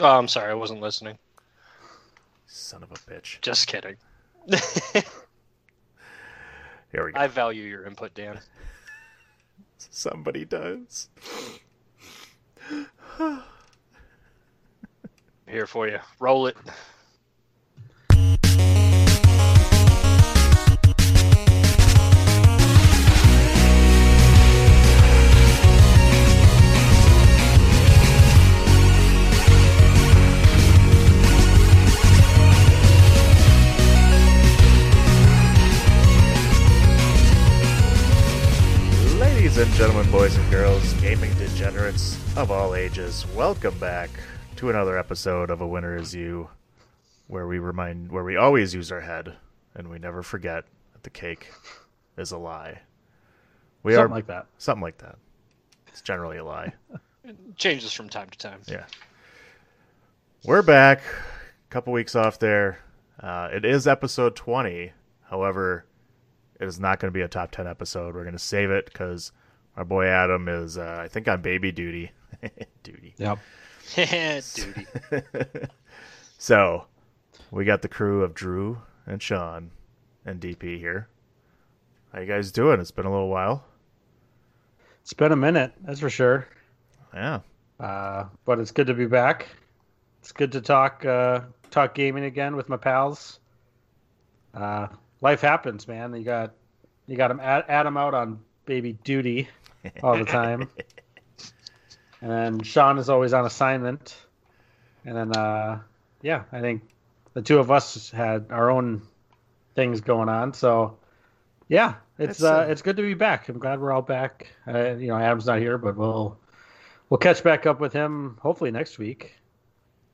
Oh, I'm sorry, I wasn't listening. Son of a bitch. Just kidding. Here we go. I value your input, Dan. Somebody does. Here for you. Roll it. And gentlemen, boys and girls, gaming degenerates of all ages, welcome back to another episode of A Winner Is You, where we remind, where we always use our head and we never forget that the cake is a lie. We Something are like that. something like that. It's generally a lie. it Changes from time to time. Yeah. We're back. A couple weeks off there. Uh, it is episode 20. However, it is not going to be a top 10 episode. We're going to save it because our boy Adam is, uh, I think, on baby duty. duty. Yep. Duty. So, we got the crew of Drew and Sean and DP here. How you guys doing? It's been a little while. It's been a minute, that's for sure. Yeah. Uh, but it's good to be back. It's good to talk uh, talk gaming again with my pals. Uh, life happens, man. You got you got him Adam out on baby duty all the time, and then Sean is always on assignment. And then, uh, yeah, I think the two of us had our own things going on. So, yeah, it's It's, uh, uh, it's good to be back. I'm glad we're all back. Uh, you know, Adam's not here, but we'll we'll catch back up with him hopefully next week.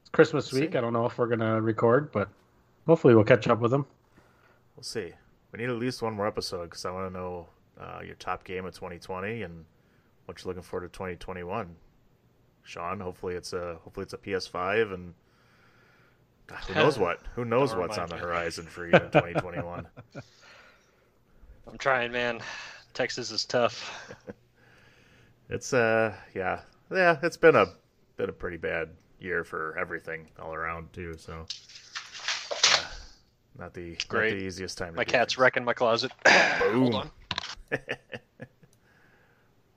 It's Christmas We'll week. see. I don't know if we're gonna record, but hopefully we'll catch up with him. We'll see. We need at least one more episode because I want to know uh, your top game of 2020 and what you're looking forward to 2021. Sean, hopefully it's a hopefully it's a PS5 and God, who knows what? Who knows what's on the me. horizon for you in 2021? I'm trying, man. Texas is tough. it's uh yeah yeah it's been a been a pretty bad year for everything all around too. So uh, not the Great. not the easiest time. To My do cat's things. wrecking my closet. Hold on.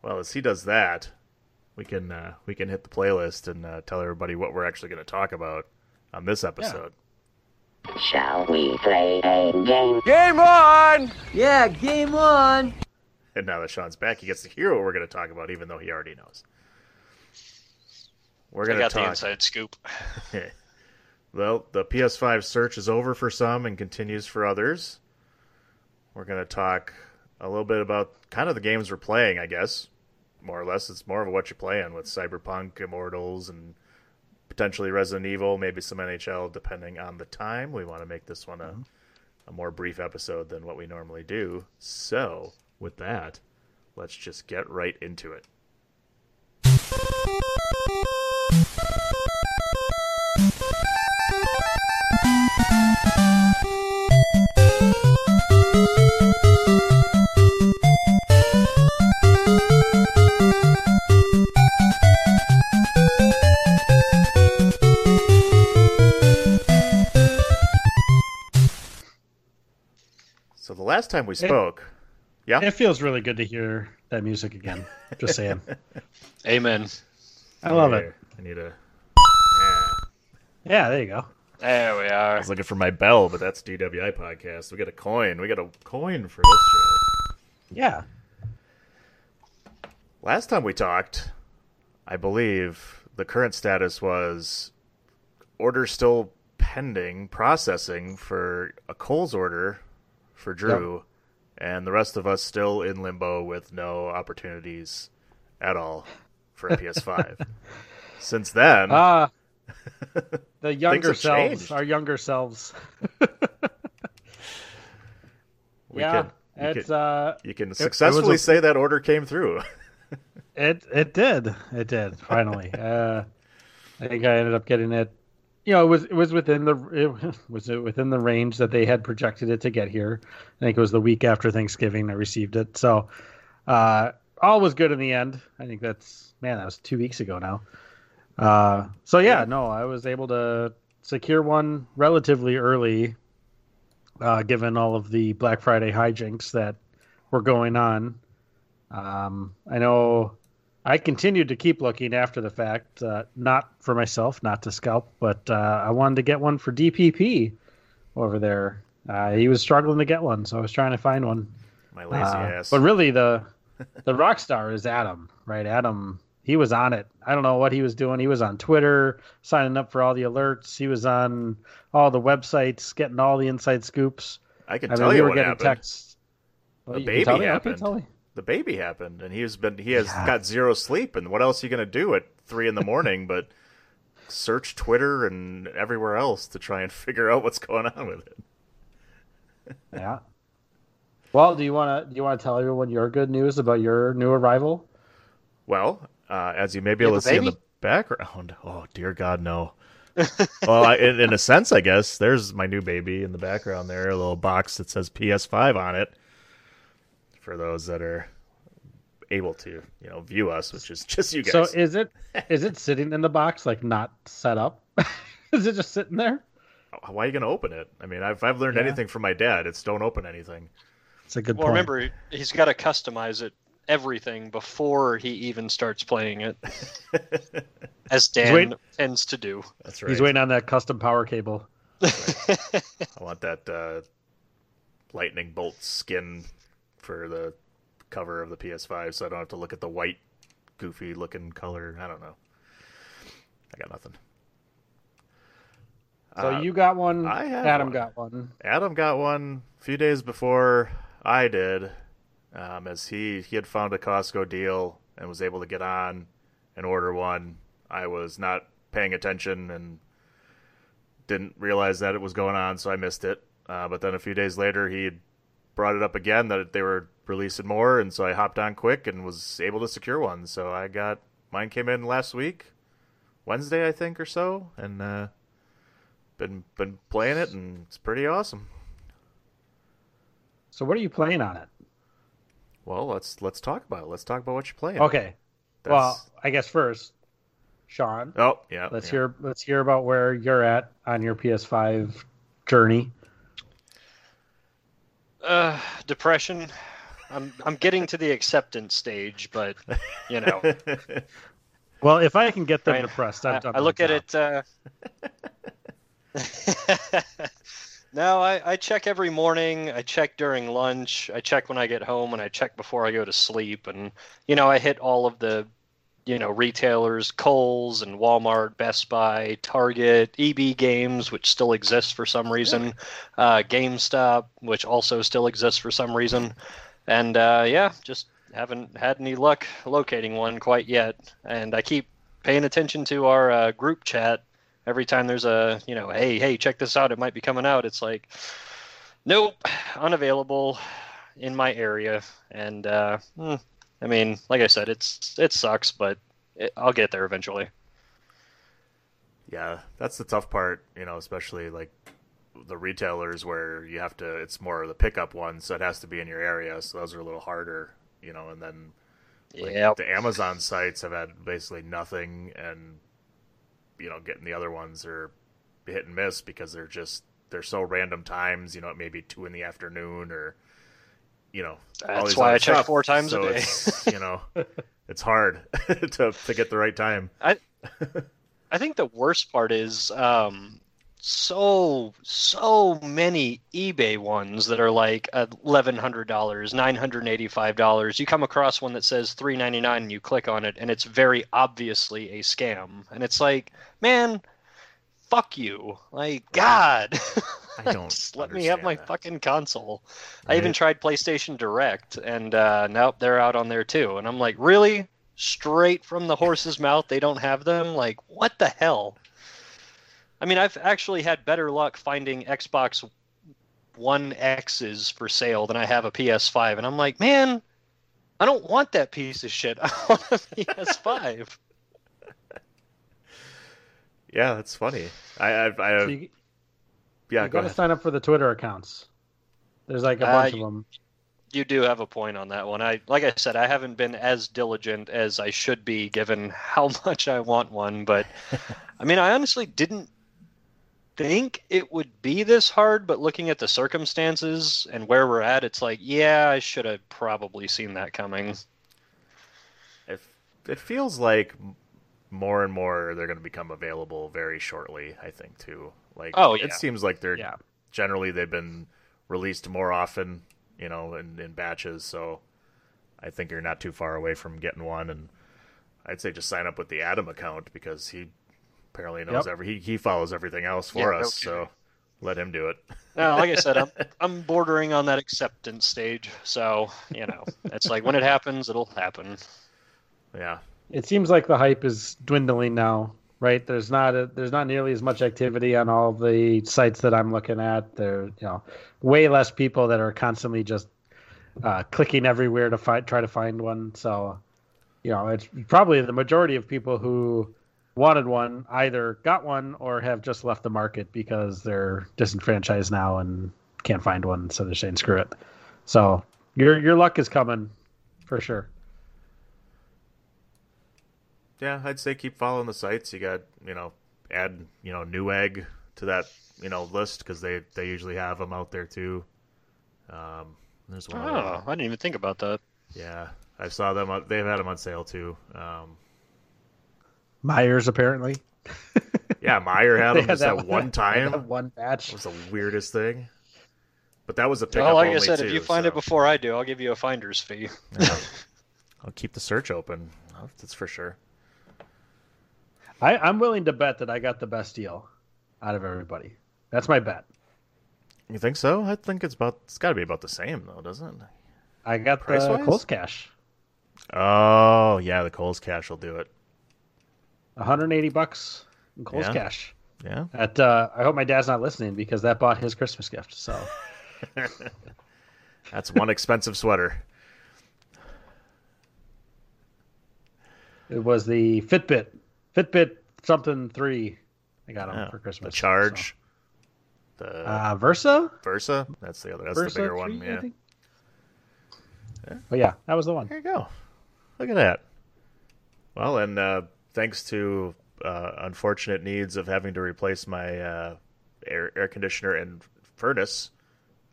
Well, as he does that, we can uh, we can hit the playlist and uh, tell everybody what we're actually going to talk about on this episode. Shall we play a game? Game on! Yeah, game on. And now that Sean's back, he gets to hear what we're going to talk about, even though he already knows. We're going to got the talk. inside scoop. well, the PS5 search is over for some and continues for others. We're going to talk a little bit about kind of the games we're playing, I guess. More or less, it's more of what you're playing with Cyberpunk, Immortals, and potentially Resident Evil, maybe some NHL, depending on the time. We want to make this one a, mm-hmm. a more brief episode than what we normally do. So, with that, let's just get right into it. So, the last time we spoke, yeah, It feels really good to hear that music again. Just saying. Amen. I love it. I need a. Yeah. Yeah, there you go. There we are. I was looking for my bell, but that's DWI podcast. We got a coin. We got a coin for this show. Yeah. Last time we talked, I believe the current status was order still pending processing for a Kohl's order for Drew, and the rest of us still in limbo with no opportunities at all for a PS5. Since then, Ah, the younger selves, changed. our younger selves. we yeah, can, you it's can, uh, you can successfully a- say that order came through. It it did. It did finally. uh, I think I ended up getting it. You know, it was it was within the it was it within the range that they had projected it to get here. I think it was the week after Thanksgiving I received it. So, uh, all was good in the end. I think that's man, that was two weeks ago now. Uh, so yeah, no, I was able to secure one relatively early, uh, given all of the Black Friday hijinks that were going on. Um, I know I continued to keep looking after the fact, uh, not for myself, not to scalp, but uh, I wanted to get one for DPP over there. Uh, he was struggling to get one, so I was trying to find one. My lazy Uh, ass. But really, the the rock star is Adam, right? Adam, he was on it. I don't know what he was doing. He was on Twitter, signing up for all the alerts. He was on all the websites, getting all the inside scoops. I can I tell mean, we you were what getting happened. texts. The baby tell me? Okay, happened. The baby happened, and he's been he has Yeah. got zero sleep. And what else are you gonna do at three in the morning but search Twitter and everywhere else to try and figure out what's going on with it? Yeah. Well, do you want to do you want to tell everyone your good news about your new arrival? Well, uh, as you may be You able to see in the background, oh dear God, no. well, I, in, in a sense, I guess there's my new baby in the background there, a little box that says PS5 on it. For those that are able to, you know, view us, which is just you guys. So is it is it sitting in the box like not set up? is it just sitting there? Why are you going to open it? I mean, if I've learned Yeah. anything from my dad, it's don't open anything. It's a good point. Well, point. remember, he's got to customize it everything before he even starts playing it, as Dan waiting- tends to do. That's right. He's waiting on that custom power cable. I want that uh, lightning bolt skin for the cover of the PS5, so I don't have to look at the white, goofy looking color. I don't know. I got nothing. So Uh, you got one. I have Adam one. got one. Adam got one a few days before I did, um, as he he had found a Costco deal and was able to get on and order one. I was not paying attention and didn't realize that it was going on, so I missed it. Uh, but then a few days later, he had brought it up again that they were releasing more, and so I hopped on quick and was able to secure one. So I got mine came in last week, Wednesday I think or so, and uh, been been playing it, and it's pretty awesome. So what are you playing on it? Well, let's let's talk about it. Let's talk about what you're playing. Okay. That's- Well, I guess first, Sean, Oh, yeah. let's yeah. hear let's hear about where you're at on your PS5 journey. Uh, depression. I'm I'm getting to the acceptance stage, but you know, Well, if I can get them Right. depressed, I, I look at it. Uh... no, I, I check every morning. I check during lunch. I check when I get home, and I check before I go to sleep. And you know, I hit all of the, you know, retailers: Kohl's and Walmart, Best Buy, Target, EB Games, which still exists for some reason, uh, GameStop, which also still exists for some reason, and uh, yeah, just haven't had any luck locating one quite yet. And I keep paying attention to our uh, group chat every time there's a you know hey hey check this out. It might be coming out. It's like nope unavailable in my area. And uh hmm, i mean like i said it's it sucks but it, i'll get there eventually. Yeah, that's the tough part, you know, especially like the retailers where you have to it's more of the pickup ones, so it has to be in your area, so those are a little harder, you know, and then like, yeah the Amazon sites have had basically nothing and you know, getting the other ones are hit and miss because they're just they're so random times, you know, it may be two in the afternoon or you know, That's why I check stuff. four times a So day. it's, you know, it's hard to to get the right time. I I think the worst part is um, so so many eBay ones that are like eleven hundred dollars, nine hundred eighty five dollars. You come across one that says three ninety nine, and you click on it, and it's very obviously a scam. And it's like, man, fuck you! Like, God, I don't just let me have my that. fucking console. I even tried PlayStation Direct, and uh, nope, they're out on there too. And I'm like, really? Straight from the horse's mouth, they don't have them? Like, what the hell? I mean, I've actually had better luck finding Xbox One X's for sale than I have a PS5, and I'm like, man, I don't want that piece of shit. I want a PS5. Yeah, that's funny. I I, I So you, yeah, you go got to ahead. sign up for the Twitter accounts. There's like a Uh, bunch you- of them. you do have a point on that one. I like I said, I haven't been as diligent as I should be given how much I want one, but I mean, I honestly didn't think it would be this hard, but looking at the circumstances and where we're at, it's like, yeah, I should have probably seen that coming. It, it feels like more and more they're going to become available very shortly, I think, too. Like, Oh, yeah. it seems like they're Yeah. generally they've been released more often, you know, in, in batches. So I think you're not too far away from getting one. And I'd say just sign up with the Adam account because he apparently knows Yep. every he, he follows everything else for Yeah, us. So let him do it. No, like I said, I'm I'm bordering on that acceptance stage, so you know, it's like when it happens, it'll happen. Yeah, It seems like the hype is dwindling now, right? There's not a, there's not nearly as much activity on all the sites that I'm looking at. There, you know, way less people that are constantly just uh, clicking everywhere to find try to find one. So, you know, it's probably the majority of people who wanted one either got one or have just left the market because they're disenfranchised now and can't find one, so they're saying screw it. So your your luck is coming for sure. Yeah. I'd say keep following the sites. You got you know add you know Newegg to that you know list because they they usually have them out there too. Um, there's one. other. Oh, I didn't even think about that. Yeah, I saw them. on- They've had them on sale too. Um, Meijer's apparently. yeah, Meijer had They them just that that one time. that one batch. It was the weirdest thing. But that was a pickup Well, like I only said, too, if you find so, it before I do, I'll give you a finder's fee. yeah. I'll keep the search open. That's for sure. I, I'm willing to bet that I got the best deal out of everybody. That's my bet. You think so? I think it's about. It's got to be about the same though, doesn't it? I got the Price-wise? Kohl's Cash, Oh yeah, the Kohl's Cash will do it. 180 bucks in Kohl's Yeah. Cash. Yeah. At uh, I hope my dad's not listening because that bought his Christmas gift. So That's one expensive sweater. it was the Fitbit, Fitbit something three. I got them Yeah. for Christmas. The Charge. The Uh, Versa. Versa. That's the other. That's Versa the bigger one. 3, I Yeah. think. But yeah, that was the one. There you go. Look at that. Well, and uh, thanks to uh, unfortunate needs of having to replace my uh, air, air conditioner and furnace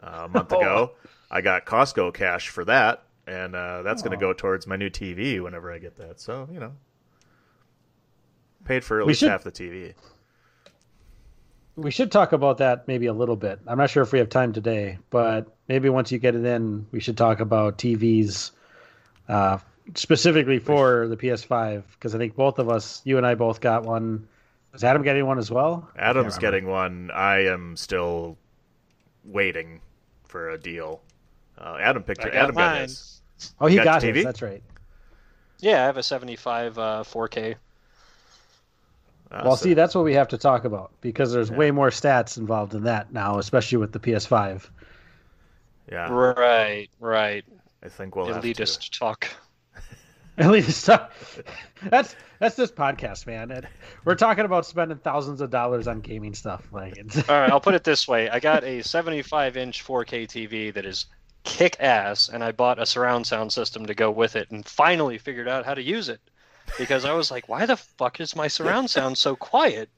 uh, a month ago, I got Costco cash for that, and uh, that's going to Oh. go towards my new TV whenever I get that. So you know, paid for at We least should- half the TV. We should talk about that maybe a little bit. I'm not sure if we have time today, but maybe once you get it in, we should talk about TVs uh, specifically for the PS5 because I think both of us, you and I, both got one. Is Adam getting one as well? Adam's getting one. I am still waiting for a deal. Uh, Adam picked it. got Adam got mine. his. Oh, he got got, the TV? his. That's right. Yeah, I have a 75 uh, 4K. Uh, well, so- see, that's what we have to talk about because there's Yeah. way more stats involved in that now, especially with the PS5. yeah, Right, right. I think we'll have to. Elitist talk. That's that's this podcast, man. It, we're talking about spending thousands of dollars on gaming stuff. Like, it's, All right, I'll put it this way: I got a 75 inch 4K TV that is kick ass, and I bought a surround sound system to go with it, and finally figured out how to use it because I was like, why the fuck is my surround sound so quiet?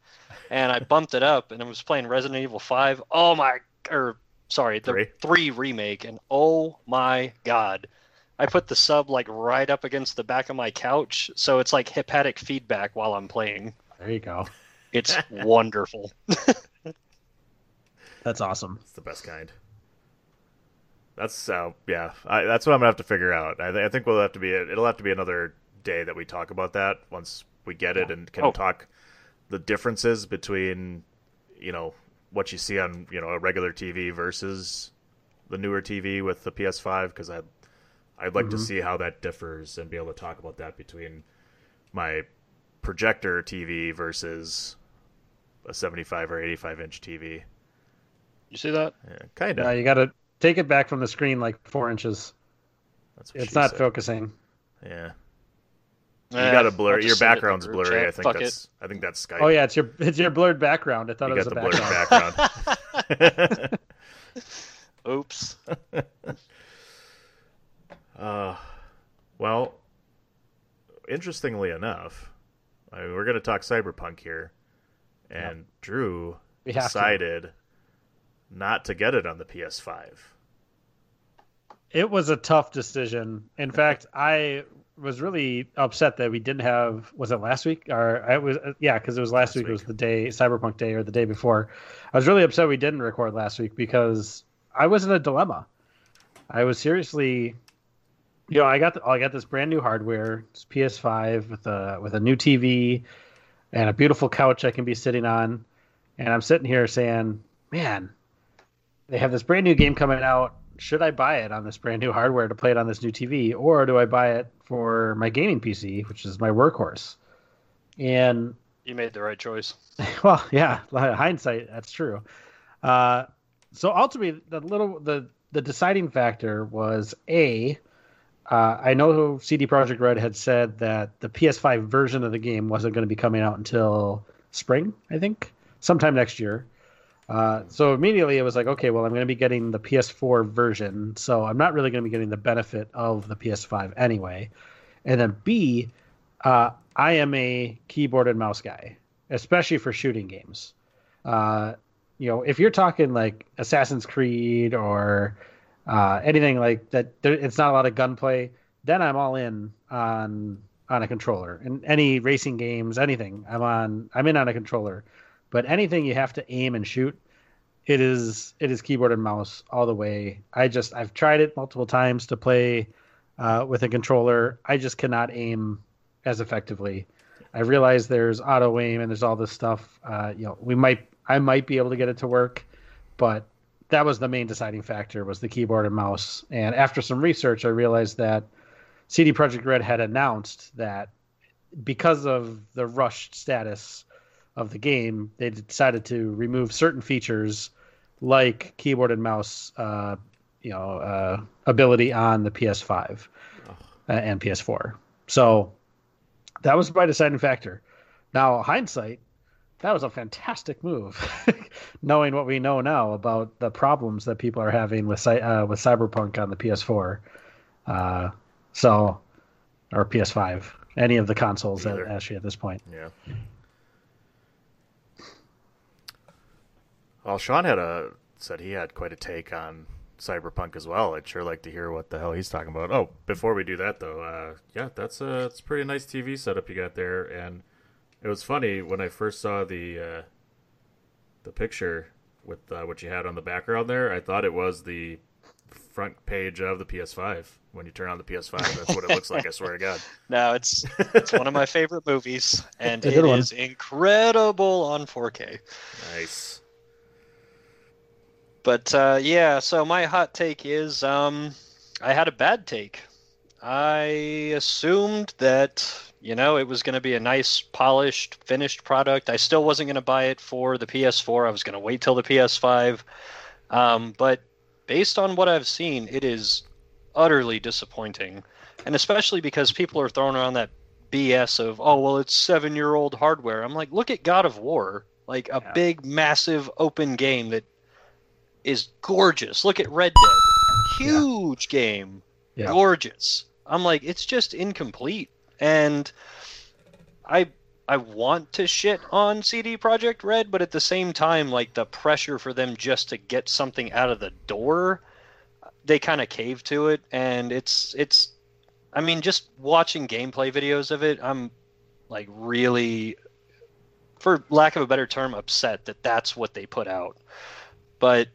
And I bumped it up, and it was playing Resident Evil 5. Oh my, or sorry, the Three. three remake, and oh my god. I put the sub like right up against the back of my couch, so it's like haptic feedback while I'm playing. there you go. It's wonderful. That's awesome. It's the best kind. That's uh, yeah. I, that's what I'm gonna have to figure out. I, th- I think we'll have to be. It'll have to be another day that we talk about that once we get it and can Oh. talk the differences between you know what you see on you know a regular TV versus the newer TV with the PS5 because I I'd like to Mhm. see how that differs and be able to talk about that between my projector TV versus a 75 or 85 inch TV. You see that? Yeah, kind of. Uh, you got to take it back from the screen like four inches. That's what It's she not said. focusing. Yeah, you Eh, got a blur. Your send it in the background's blurry. chat. I think Fuck that's. I think that's Skype. Oh yeah, it's your it's your blurred background. I thought you it was got a the blurred background. it. background. Oops. Uh, well, interestingly enough, I mean, we're going to talk cyberpunk here, and yep. Drew decided to. not to get it on the PS5. It was a tough decision. In fact, I was really upset that we didn't have. Was it last week? Or I was yeah, because it was last, last week, week. It was the day Cyberpunk Day or the day before. I was really upset we didn't record last week because I was in a dilemma. I was seriously, you know, I got the, I got this brand new hardware, it's PS5 with a with a new TV and a beautiful couch I can be sitting on, and I'm sitting here saying, man, they have this brand new game coming out should I buy it on this brand new hardware to play it on this new TV, or do I buy it for my gaming PC, which is my workhorse? And you made the right choice. Well, yeah, hindsight, that's true. Uh, so ultimately, the little the the deciding factor was a. Uh, I know CD Projekt Red had said that the PS5 version of the game wasn't going to be coming out until spring, I think, sometime next year. Uh, so immediately it was like, okay, well, I'm going to be getting the PS4 version, so I'm not really going to be getting the benefit of the PS5 anyway. And then B, uh, I am a keyboard and mouse guy, especially for shooting games. Uh, you know, if you're talking like Assassin's Creed or uh, anything like that, there, it's not a lot of gunplay. Then I'm all in on on a controller. And any racing games, anything, I'm on. I'm in on a controller. But anything you have to aim and shoot, it is it is keyboard and mouse all the way. I just I've tried it multiple times to play uh, with a controller. I just cannot aim as effectively. I realize there's auto aim and there's all this stuff. Uh, you know, we might I might be able to get it to work, but that was the main deciding factor was the keyboard and mouse. And after some research, I realized that CD Projekt Red had announced that because of the rushed status of the game, they decided to remove certain features like keyboard and mouse, uh, you know, uh, ability on the PS5 uh, and PS4. So that was my deciding factor. Now, hindsight, that was a fantastic move, knowing what we know now about the problems that people are having with uh, with Cyberpunk on the PS4. Uh, so, or PS5, any of the consoles that, actually at this point. Yeah. Well, Sean had a said he had quite a take on Cyberpunk as well. I'd sure like to hear what the hell he's talking about. Oh, before we do that though, uh, yeah, that's a it's a pretty nice TV setup you got there, and it was funny when I first saw the uh, the picture with uh, what you had on the background there. I thought it was the front page of the PS5 when you turn on the PS5. That's what it looks like. I swear to God. No, it's it's one of my favorite movies, and it is incredible on 4K. Nice. But uh, yeah, so my hot take is um, I had a bad take. I assumed that you know it was going to be a nice, polished, finished product. I still wasn't going to buy it for the PS4. I was going to wait till the PS5. Um, but based on what I've seen, it is utterly disappointing, and especially because people are throwing around that BS of oh well, it's seven year old hardware. I'm like, look at God of War, like a yeah. big, massive, open game that is gorgeous. Look at Red Dead. Huge yeah. game. Yeah. Gorgeous. I'm like, it's just incomplete. And I I want to shit on CD Projekt Red, but at the same time, like the pressure for them just to get something out of the door, they kind of cave to it, and it's it's. I mean, just watching gameplay videos of it, I'm like really, for lack of a better term, upset that that's what they put out. But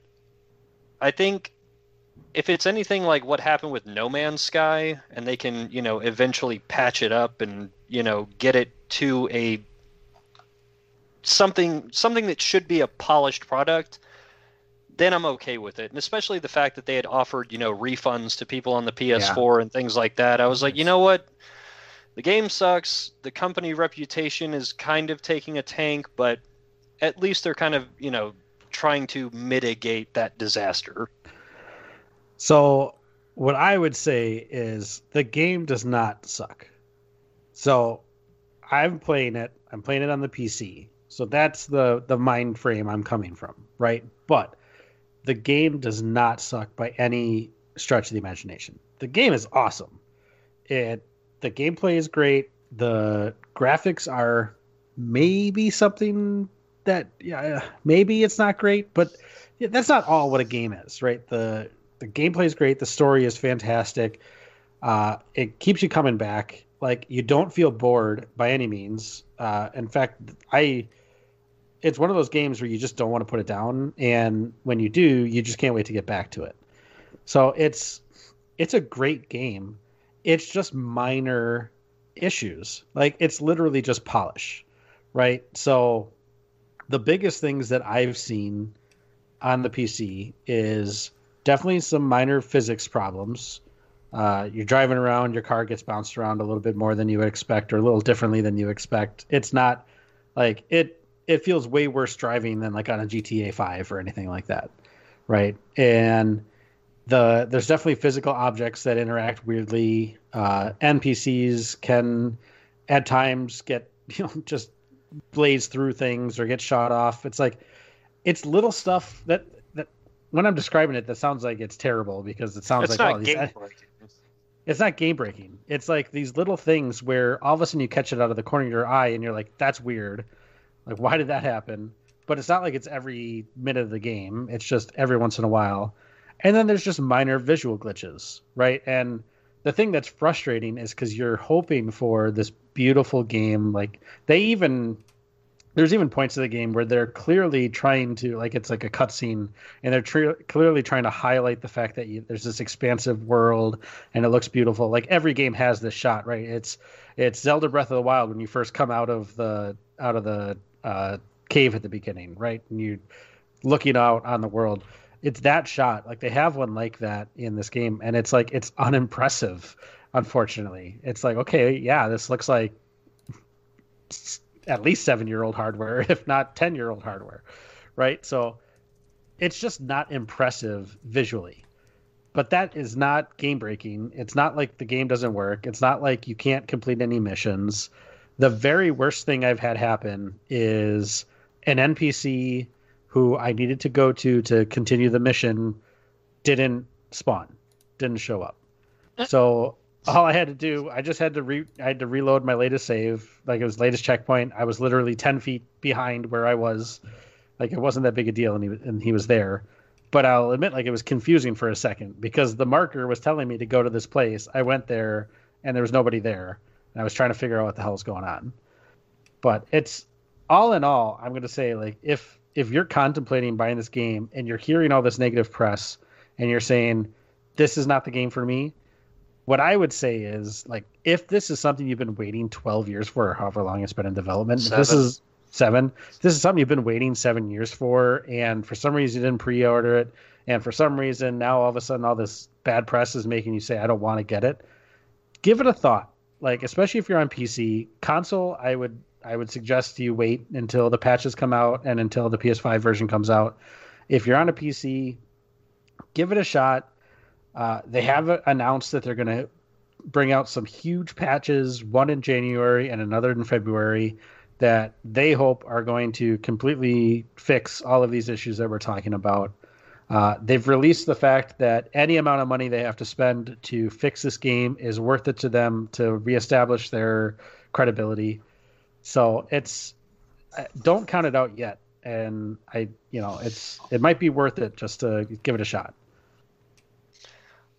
I think if it's anything like what happened with No Man's Sky, and they can, you know, eventually patch it up and you know get it to a something something that should be a polished product, then I'm okay with it. And especially the fact that they had offered, you know, refunds to people on the PS4 yeah. and things like that. I was like, you know what? The game sucks. The company reputation is kind of taking a tank, but at least they're kind of, you know, trying to mitigate that disaster. So, what I would say is the game does not suck. So, I'm playing it. I'm playing it on the PC. So that's the the mind frame I'm coming from, right? But the game does not suck by any stretch of the imagination. The game is awesome. It the gameplay is great. The graphics are maybe something that yeah maybe it's not great, but that's not all what a game is, right? The the gameplay is great. The story is fantastic. Uh, it keeps you coming back. Like you don't feel bored by any means. Uh, in fact, I it's one of those games where you just don't want to put it down, and when you do, you just can't wait to get back to it. So it's it's a great game. It's just minor issues. Like it's literally just polish, right? So the biggest things that I've seen on the PC is definitely some minor physics problems. Uh, you're driving around, your car gets bounced around a little bit more than you would expect, or a little differently than you expect. It's not like it. It feels way worse driving than like on a GTA Five or anything like that, right? And the there's definitely physical objects that interact weirdly. Uh, NPCs can at times get you know just blaze through things or get shot off. It's like it's little stuff that that when I'm describing it, that sounds like it's terrible because it sounds It's like not oh, these, it's not game breaking. It's like these little things where all of a sudden you catch it out of the corner of your eye and you're like, that's weird. Like, why did that happen? But it's not like it's every minute of the game. It's just every once in a while. And then there's just minor visual glitches, right? And the thing that's frustrating is because you're hoping for this beautiful game. Like, they even there's even points of the game where they're clearly trying to like it's like a cutscene and they're clearly trying to highlight the fact that you, there's this expansive world and it looks beautiful. Like every game has this shot right? It's it's zelda breath of the wild when you first come out of the out of the uh, cave at the beginning right? And you're looking out on the world it's that shot like they have one like that in this game and it's like it's unimpressive unfortunately it's like okay yeah this looks like at least seven year old hardware, if not 10 year old hardware, right? So it's just not impressive visually. But that is not game breaking. It's not like the game doesn't work. It's not like you can't complete any missions. The very worst thing I've had happen is an NPC who I needed to go to to continue the mission didn't spawn, didn't show up. Uh. So all I had to do, I just had to re, I had to reload my latest save, like it was latest checkpoint. I was literally ten feet behind where I was, like it wasn't that big a deal, and he was- and he was there. But I'll admit, like it was confusing for a second because the marker was telling me to go to this place. I went there, and there was nobody there, and I was trying to figure out what the hell's going on. But it's all in all, I'm going to say like if if you're contemplating buying this game and you're hearing all this negative press and you're saying this is not the game for me, what I would say is like if this is something you've been waiting 12 years for or however long it's been in development, if this is seven. This is something you've been waiting seven years for, and for some reason you didn't pre-order it, and for some reason now all of a sudden all this bad press is making you say I don't want to get it. Give it a thought. Like especially if you're on PC, console, I would I would suggest you wait until the patches come out and until the PS5 version comes out. If you're on a PC, give it a shot. Uh, they have announced that they're going to bring out some huge patches, one in January and another in February, that they hope are going to completely fix all of these issues that we're talking about. Uh, they've released the fact that any amount of money they have to spend to fix this game is worth it to them to reestablish their credibility. So it's don't count it out yet, and I, you know, it's it might be worth it just to give it a shot.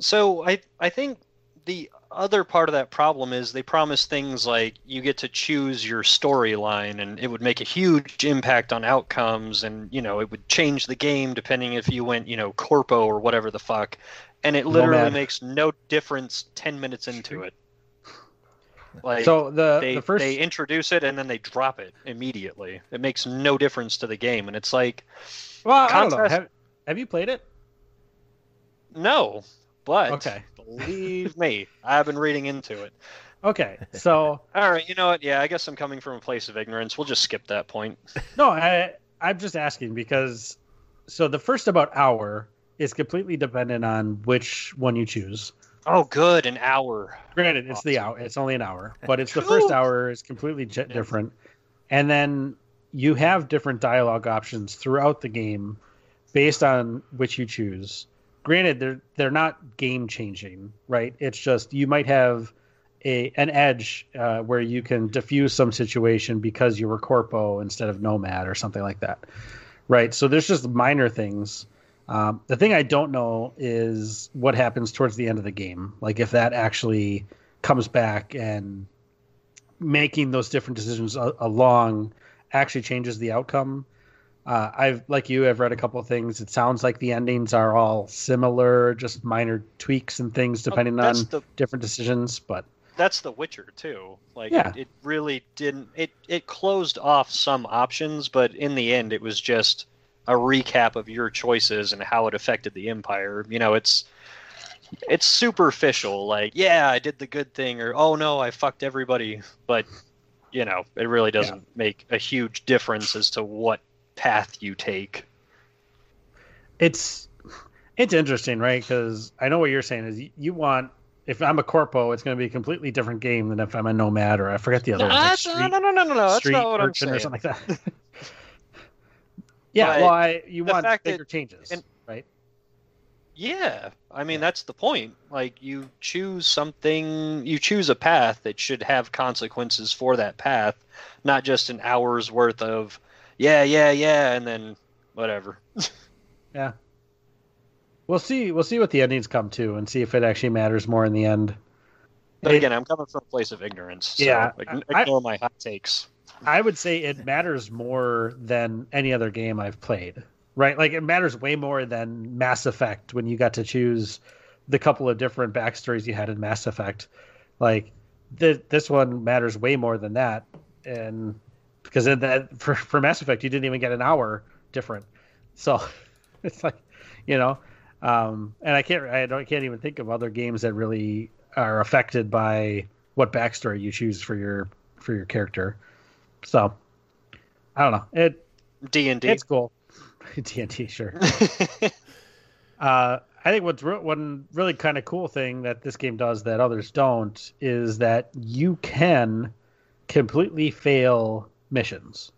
So I I think the other part of that problem is they promise things like you get to choose your storyline and it would make a huge impact on outcomes and you know it would change the game depending if you went you know corpo or whatever the fuck and it literally Nomad. makes no difference 10 minutes into it like so the they, the first they introduce it and then they drop it immediately it makes no difference to the game and it's like well, I don't know. Have, have you played it? no but Okay. believe me i've been reading into it Okay, so All right, you know what? Yeah, I guess I'm coming from a place of ignorance. We'll just skip that point. no, I I'm just asking because so the first about hour is completely dependent on which one you choose. Oh, good, an hour. Granted, it's the hour. It's only an hour, but it's the first hour is completely j- different, and then you have different dialogue options throughout the game based on which you choose. granted they're they're not game changing, right? It's just you might have a an edge uh, where you can diffuse some situation because you were corpo instead of nomad or something like that, right? So there's just minor things. Um, the thing I don't know is what happens towards the end of the game, like if that actually comes back and making those different decisions a- along actually changes the outcome. Uh, I've like you, I've read a couple of things. It sounds like the endings are all similar, just minor tweaks and things depending that's on the- different decisions. But that's The Witcher too. Like Yeah. it, it really didn't. It it closed off some options, but in the end, it was just a recap of your choices and how it affected the Empire. You know, it's it's superficial. Like, yeah, I did the good thing, or oh no, I fucked everybody. But you know, it really doesn't make a huge difference as to what path you take. it's it's interesting, right? Because I know what you're saying is you, you want if I'm a corpo, it's going to be a completely different game than if I'm a nomad or I forget the other No, one. like street- no, no, no, no, no. That's street not what I'm saying. or something like that. yeah, But well, I, you want bigger that- changes, and- right? Yeah, I mean that's the point. Like you choose something, you choose a path that should have consequences for that path, not just an hour's worth of yeah, yeah, yeah, and then whatever. Yeah. We'll see. We'll see what the endings come to, and see if it actually matters more in the end. But again, I'm coming from a place of ignorance. So Yeah, ign- I- ignore my hot takes. I would say it matters more than any other game I've played. Right? Like it matters way more than Mass Effect when you got to choose the couple of different backstories you had in Mass Effect. Like th- this one matters way more than that, and because in that for for Mass Effect you didn't even get an hour different. So it's like, you know, um, and I can't I don't can't even think of other games that really are affected by what backstory you choose for your for your character. So I don't know. It D and D. it's cool. TNT, sure. Uh, I think what's re- one really kind of cool thing that this game does that others don't is that you can completely fail missions.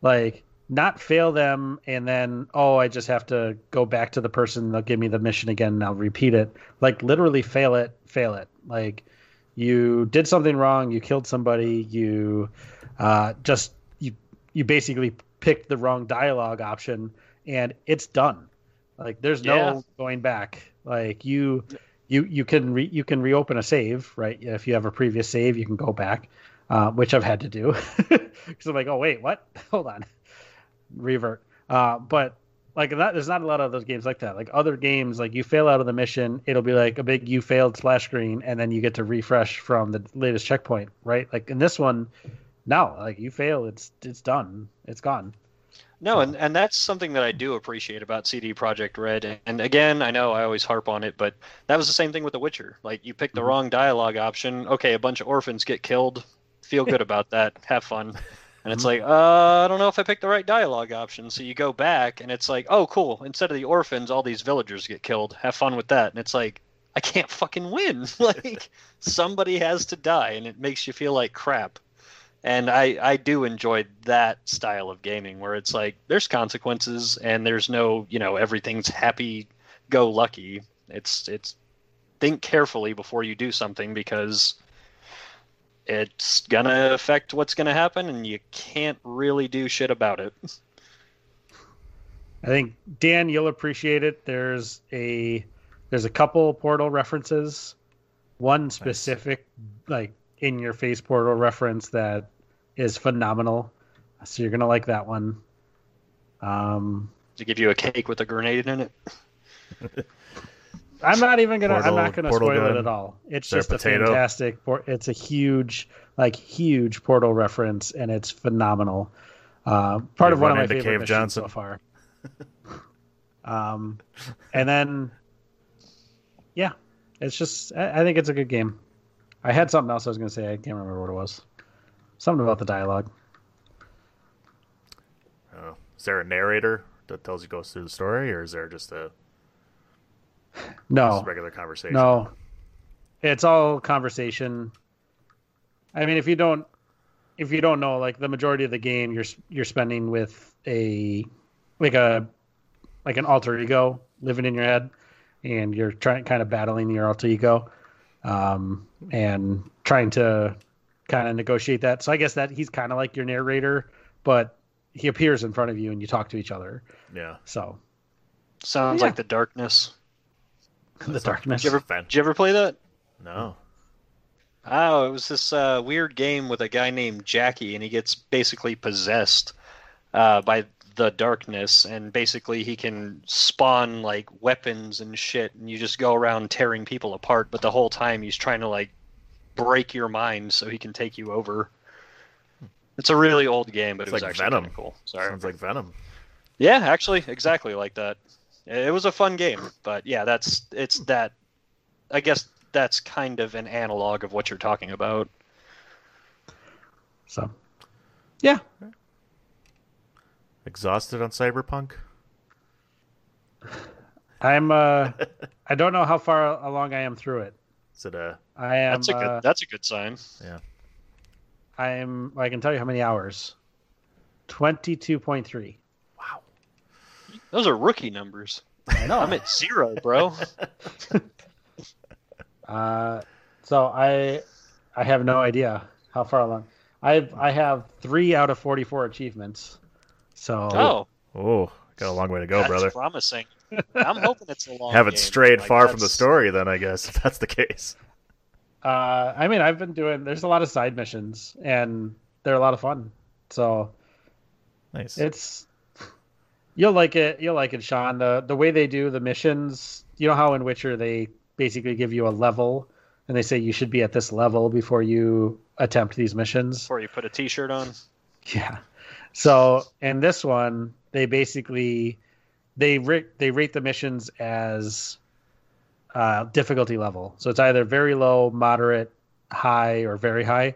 Like, not fail them and then, oh, I just have to go back to the person, they'll give me the mission again and I'll repeat it. Like, literally fail it, fail it. Like, you did something wrong, you killed somebody, you uh, just, you, you basically picked the wrong dialogue option and it's done. Like there's no Yeah. going back. Like you you you can re, you can reopen a save, right? If you have a previous save, you can go back, uh, which I've had to do because I'm like, oh wait, what? Hold on, revert. Uh, but like that, there's not a lot of those games like that. Like other games, like you fail out of the mission, it'll be like a big you failed splash screen, and then you get to refresh from the latest checkpoint, right? Like in this one, no, like you fail, it's it's done, it's gone. No, and, and that's something that I do appreciate about CD Projekt Red. And, again, I know I always harp on it, but that was the same thing with The Witcher. Like you pick the Mhm. wrong dialogue option. Okay, a bunch of orphans get killed. Feel good about that. Have fun. And it's Mhm. like, uh, I don't know if I picked the right dialogue option. So you go back, and it's like, oh, cool. Instead of the orphans, all these villagers get killed. Have fun with that. And it's like, I can't fucking win. like somebody has to die, and it makes you feel like crap and I, I do enjoy that style of gaming where it's like there's consequences and there's no you know everything's happy go lucky it's it's think carefully before you do something because it's gonna affect what's gonna happen and you can't really do shit about it I think Dan, you'll appreciate it. There's a there's a couple portal references. One specific like in your face portal reference that is phenomenal. So you're gonna like that one. Um to give you a cake with a grenade in it I'm not even gonna. Portal- I'm not gonna spoil gun. it at all. It's Is there a just a potato? fantastic. por- It's a huge, like huge portal reference, and it's phenomenal. Uh, part You of one of run my into favorite Cave missions Johnson. so far. um, and then, yeah, it's just. I, I think it's a good game. I had something else I was gonna say. I can't remember what it was. Something about the dialogue. Oh. Is there a narrator that tells you goes through the story, or is there just a No, just regular conversation? No, it's all conversation. I mean, if you don't, if you don't know, like the majority of the game, you're you're spending with a like a like an alter ego living in your head, and you're trying kind of battling your alter ego, um, and trying to kind of negotiate that. So I guess that he's kind of like your narrator, but he appears in front of you and you talk to each other. Yeah. So Sounds Yeah. like the darkness. the darkness. Did you ever, did you ever play that? No. Oh, it was this uh, weird game with a guy named Jackie, and he gets basically possessed uh, by the darkness, and basically he can spawn like weapons and shit, and you just go around tearing people apart. But the whole time he's trying to like break your mind so he can take you over. It's a really old game, but It's it was like actually Venom. kinda cool. Sorry. Sounds like Venom. Yeah, actually, exactly like that. It was a fun game, but yeah, that's it's that. I guess that's kind of an analog of what you're talking about. So yeah, Exhausted on Cyberpunk? I'm. uh I don't know how far along I am through it. Is it a I am. That's a good. uh, that's a good sign. Yeah. I'm. I can tell you how many hours. Twenty-two point three. Wow. Those are rookie numbers. I know. I'm at zero, bro. Uh, so I, I have no idea how far along. I've I have three out of forty-four achievements. So oh, Oh, got a long way to go, that's brother. promising. I'm hoping it's a long. Haven't game. strayed Like, far from the story then, I guess, if that's the case. Uh, I mean, I've been doing. There's a lot of side missions, and they're a lot of fun. So Nice. it's you'll like it. You'll like it, Sean. The the way they do the missions. You know how in Witcher they basically give you a level, and they say you should be at this level before you attempt these missions. Before you put a T-shirt on. Yeah. So in this one, they basically they rate they rate the missions as uh, difficulty level. So it's either very low, moderate, high, or very high,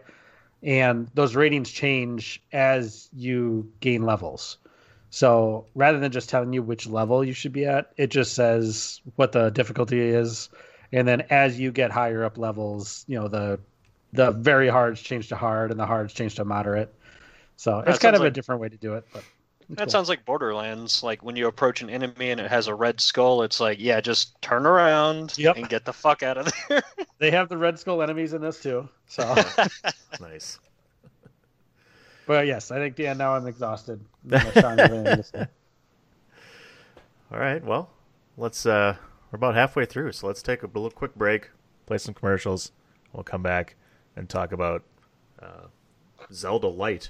and those ratings change as you gain levels. So rather than just telling you which level you should be at, it just says what the difficulty is, and then as you get higher up levels, you know the the very hards change to hard, and the hards change to moderate. So That it's kind sounds of a different way to do it, but That cool. sounds like Borderlands. Like when you approach an enemy and it has a red skull, it's like, yeah, just turn around Yep. and get the fuck out of there. They have the red skull enemies in this too. So, nice. but yes, I think yeah. Now I'm exhausted. I'm not trying to have anything to say. All right, well, let's uh we're about halfway through, so let's take a little quick break, play some commercials. We'll come back and talk about uh, Zelda Light,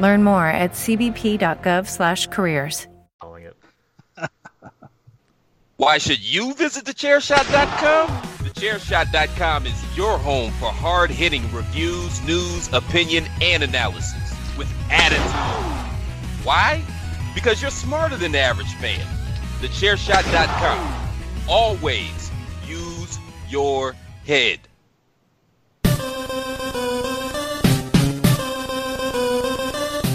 Learn more at cbp.gov/careers. Why should you visit thechairshot.com? Thechairshot.com is your home for hard hitting reviews, news, opinion, and analysis with attitude. Why? Because you're smarter than the average fan. Thechairshot.com. Always use your head.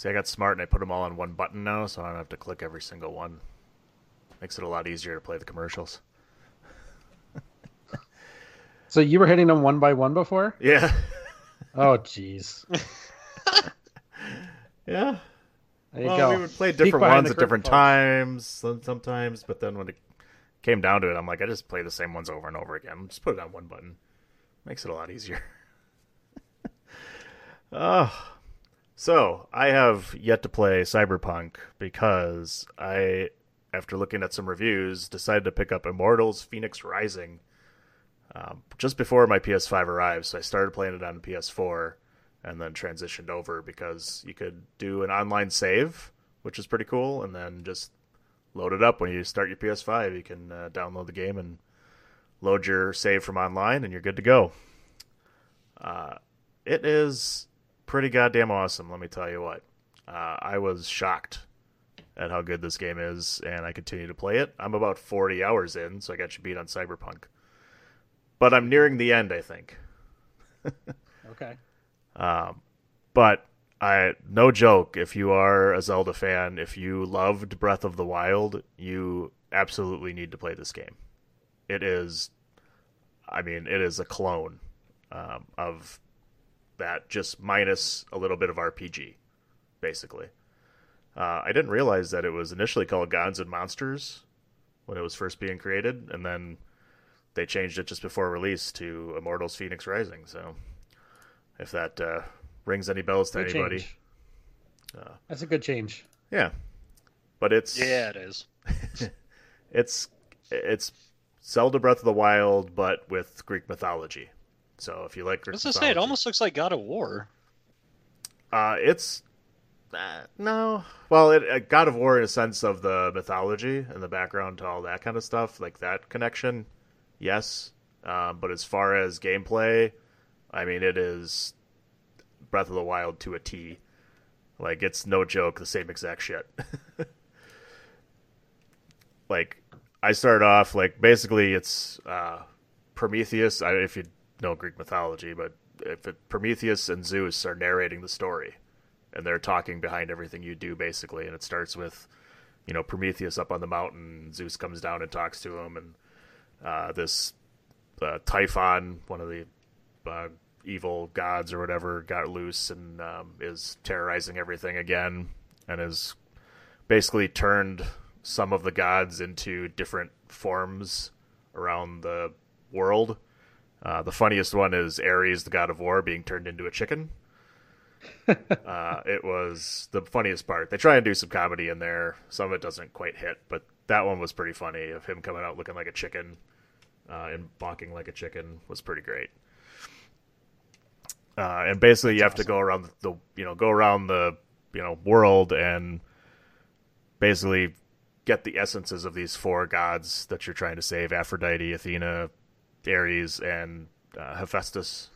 See, I got smart and I put them all on one button now, so I don't have to click every single one. Makes it a lot easier to play the commercials. So you were hitting them one by one before? Yeah. Oh, jeez. Yeah. There you well, go. we would play different ones at different folks. times sometimes, but then when it came down to it, I'm like, I just play the same ones over and over again. Just put it on one button. Makes it a lot easier. oh. So, I have yet to play Cyberpunk because I, after looking at some reviews, decided to pick up Immortals Fenyx Rising um, just before my PS5 arrived. So I started playing it on PS4 and then transitioned over because you could do an online save, which is pretty cool, and then just load it up when you start your PS5. You can uh, download the game and load your save from online, and you're good to go. Uh, it is pretty goddamn awesome, let me tell you what. Uh, I was shocked at how good this game is, and I continue to play it. I'm about 40 hours in, so I got you beat on Cyberpunk. But I'm nearing the end, I think. Okay. Um, but I no joke. If you are a Zelda fan, if you loved Breath of the Wild, you absolutely need to play this game. It is, I mean, it is a clone um, of that, just minus a little bit of RPG, basically. Uh, I didn't realize that it was initially called Gods and Monsters when it was first being created, and then they changed it just before release to Immortals: Fenyx Rising. So if that uh, rings any bells to Good anybody. Uh, That's a good change. yeah, but it's Yeah, it is. it's it's Zelda Breath of the Wild, but with Greek mythology. So if you like I Greek was say, it almost looks like God of War. uh, it's uh, no, well, it, uh, God of War in a sense of the mythology and the background to all that kind of stuff, like that connection, yes. Um, but as far as gameplay, I mean, it is Breath of the Wild to a T. Like it's no joke, the same exact shit. like I started off like basically it's uh, Prometheus. I, if you know Greek mythology, but if it, Prometheus and Zeus are narrating the story, and they're talking behind everything you do, basically, and it starts with you know Prometheus up on the mountain. Zeus comes down and talks to him, and uh, this uh, Typhon, one of the uh, evil gods or whatever, got loose and um, is terrorizing everything again, and has basically turned some of the gods into different forms around the world. Uh, the funniest one is Ares, the god of war, being turned into a chicken. uh, it was the funniest part. They try and do some comedy in there. Some of it doesn't quite hit, but that one was pretty funny. Of him coming out looking like a chicken uh, and bonking like a chicken was pretty great. Uh, and basically, you have to go around the you know go around the you know world and basically get the essences of these four gods that you're trying to save: Aphrodite, Athena, Ares, and uh, Hephaestus,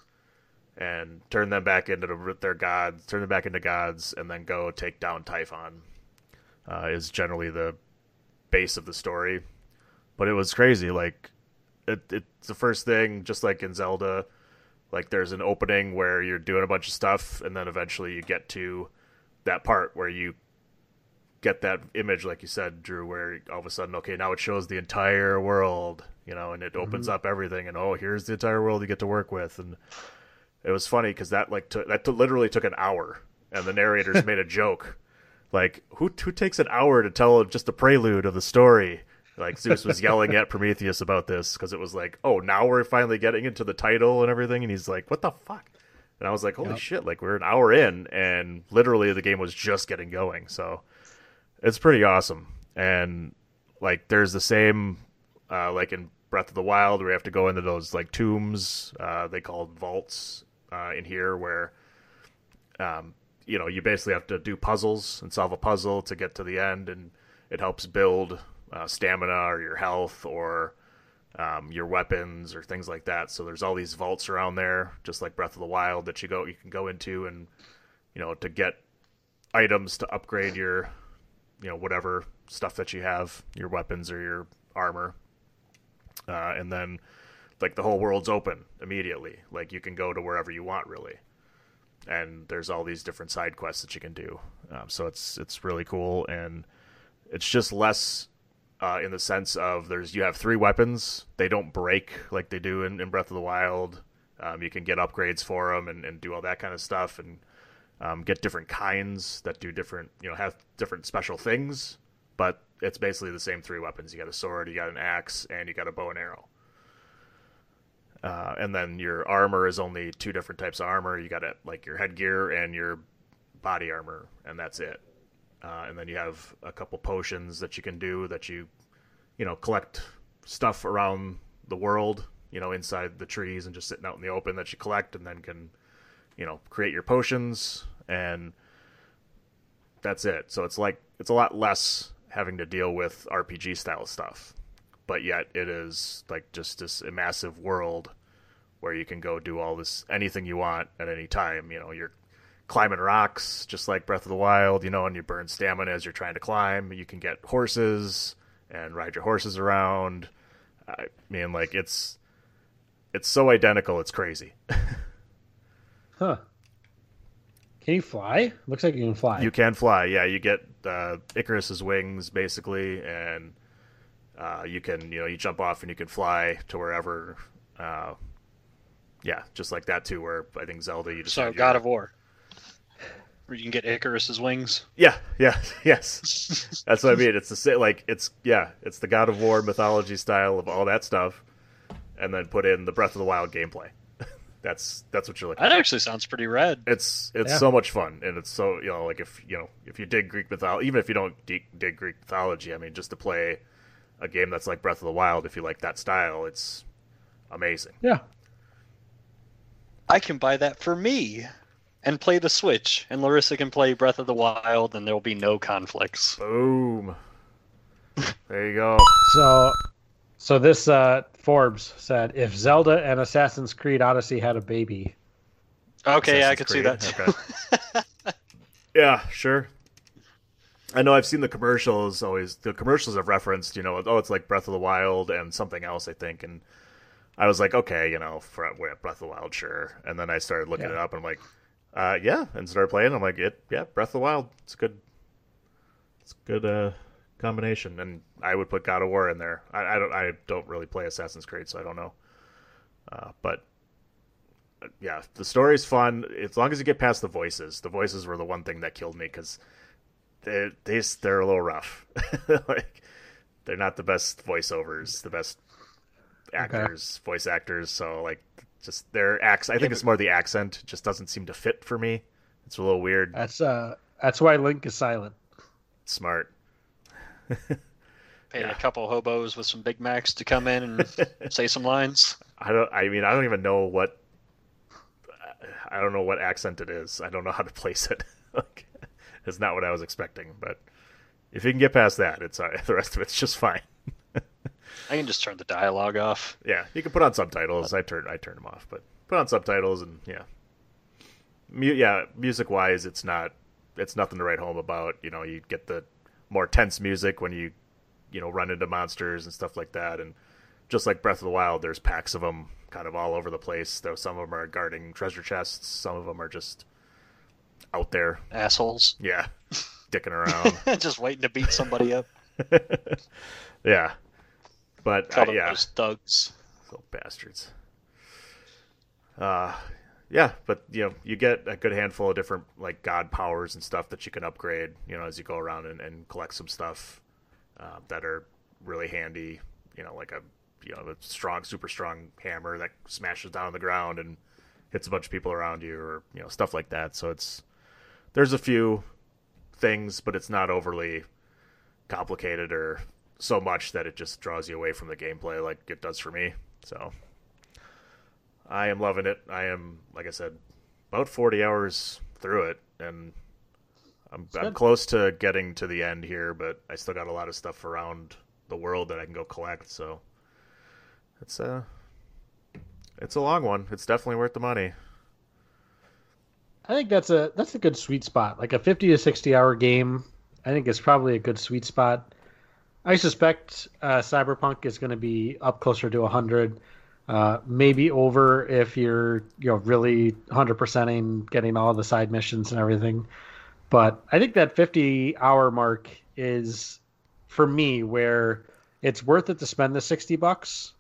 and turn them back into the, their gods, turn them back into gods, and then go take down Typhon. Uh, is generally the base of the story, but it was crazy. Like it, it's the first thing, just like in Zelda. Like there's an opening where you're doing a bunch of stuff, and then eventually you get to that part where you get that image, like you said, Drew, where all of a sudden, okay, now it shows the entire world, you know, and it opens mm-hmm. up everything, and oh, here's the entire world you get to work with, and it was funny because that like took that t- literally took an hour, and the narrators made a joke, like who who takes an hour to tell just the prelude of the story. Like Zeus was yelling at Prometheus about this because it was like, oh, now we're finally getting into the title and everything, and he's like, what the fuck? And I was like, holy Yep. shit! Like we're an hour in, and literally the game was just getting going. So it's pretty awesome. And like there's the same uh, like in Breath of the Wild where you have to go into those like tombs, uh, they called vaults uh, in here where um, you know you basically have to do puzzles and solve a puzzle to get to the end, and it helps build uh, stamina or your health or um, your weapons or things like that. So there's all these vaults around there, just like Breath of the Wild, that you go you can go into and you know to get items to upgrade your you know whatever stuff that you have, your weapons or your armor, uh, and then like the whole world's open immediately. Like you can go to wherever you want really, and there's all these different side quests that you can do. Um, so it's it's really cool, and it's just less uh, in the sense of there's you have three weapons. They don't break like they do in, in Breath of the Wild. Um, you can get upgrades for them and, and do all that kind of stuff, and um, get different kinds that do different, you know, have different special things. But it's basically the same three weapons. You got a sword, you got an axe, and you got a bow and arrow. Uh, and then your armor is only two different types of armor. You got it like your headgear and your body armor, and that's it. Uh, and then you have a couple potions that you can do that you, you know, collect stuff around the world, you know, inside the trees and just sitting out in the open that you collect, and then can, you know, create your potions, and that's it. So it's like it's a lot less having to deal with RPG style stuff, but yet it is like just this massive world where you can go do all this anything you want at any time. You know, you're climbing rocks just like Breath of the Wild, you know, and you burn stamina as you're trying to climb. You can get horses and ride your horses around. I mean, like it's it's so identical, it's crazy. huh. Can you fly? Looks like you can fly. You can fly. Yeah, you get uh, Icarus's wings basically, and uh, you can you know you jump off and you can fly to wherever. Uh, yeah, just like that too. Where I think Zelda, you just so God your- of War, where you can get Icarus's wings. Yeah, yeah, yes. That's what I mean. It's the sa- like it's yeah, it's the God of War mythology style of all that stuff, and then put in the Breath of the Wild gameplay. That's that's what you're looking. That at. actually sounds pretty rad. It's it's Yeah. so much fun, and it's so you know like if you know if you dig Greek mythology, even if you don't dig, dig Greek mythology, I mean just to play a game that's like Breath of the Wild, if you like that style, it's amazing. Yeah. I can buy that for me and play the Switch, and Larissa can play Breath of the Wild, and there will be no conflicts. Boom. There you go. So, so this uh, Forbes said if Zelda and Assassin's Creed Odyssey had a baby, Okay, yeah, I could Assassin's see that. okay. yeah, sure. I know I've seen the commercials. Always the commercials have referenced, you know, oh, it's like Breath of the Wild and something else, I think. And I was like, okay, you know, for wait, Breath of the Wild, sure. And then I started looking Yeah. it up, and I'm like, uh, yeah, and started playing. I'm like, it, yeah, Breath of the Wild. It's a good, it's good uh, combination. And I would put God of War in there. I, I don't, I don't really play Assassin's Creed, so I don't know. Uh, but yeah, the story's fun as long as you get past the voices. The voices were the one thing that killed me because they they they're a little rough. like they're not the best voiceovers, the best actors, voice actors. So like just their accent. I think it's more the accent just doesn't seem to fit for me. It's a little weird. that's uh, that's why Link is silent. Smart. Paid a couple hobos with some Big Macs to come in and say some lines. I don't. I mean, I don't even know what. I don't know what accent it is. I don't know how to place it. like, it's not what I was expecting. But if you can get past that, it's uh, the rest of it's just fine. I can just turn the dialogue off. Yeah, you can put on subtitles. I turn I turn them off, but put on subtitles and yeah, Mu- yeah. Music wise, it's not it's nothing to write home about. You know, you get the more tense music when you you know run into monsters and stuff like that, and just like Breath of the Wild, there's packs of them kind of all over the place. Though some of them are guarding treasure chests, some of them are just out there. Assholes. Yeah, dicking around. just waiting to beat somebody up. yeah, but uh, yeah, those thugs. Little bastards. Uh, yeah, but you know, you get a good handful of different like god powers and stuff that you can upgrade. You know, as you go around and, and collect some stuff uh, that are really handy. You know, like a you know a strong, super strong hammer that smashes down on the ground and hits a bunch of people around you, or you know stuff like that. So it's there's a few things, but it's not overly complicated or so much that it just draws you away from the gameplay like it does for me. So I am loving it. I am, like I said, about 40 hours through it, and I'm, I'm close to getting to the end here, but I still got a lot of stuff around the world that I can go collect. So it's a it's a long one. It's definitely worth the money. I think that's a that's a good sweet spot. Like a fifty to sixty hour game, I think is probably a good sweet spot. I suspect uh, Cyberpunk is going to be up closer to hundred, uh, maybe over if you're you know really hundred percenting getting all the side missions and everything. But I think that fifty hour mark is for me where it's worth it to spend the sixty bucks,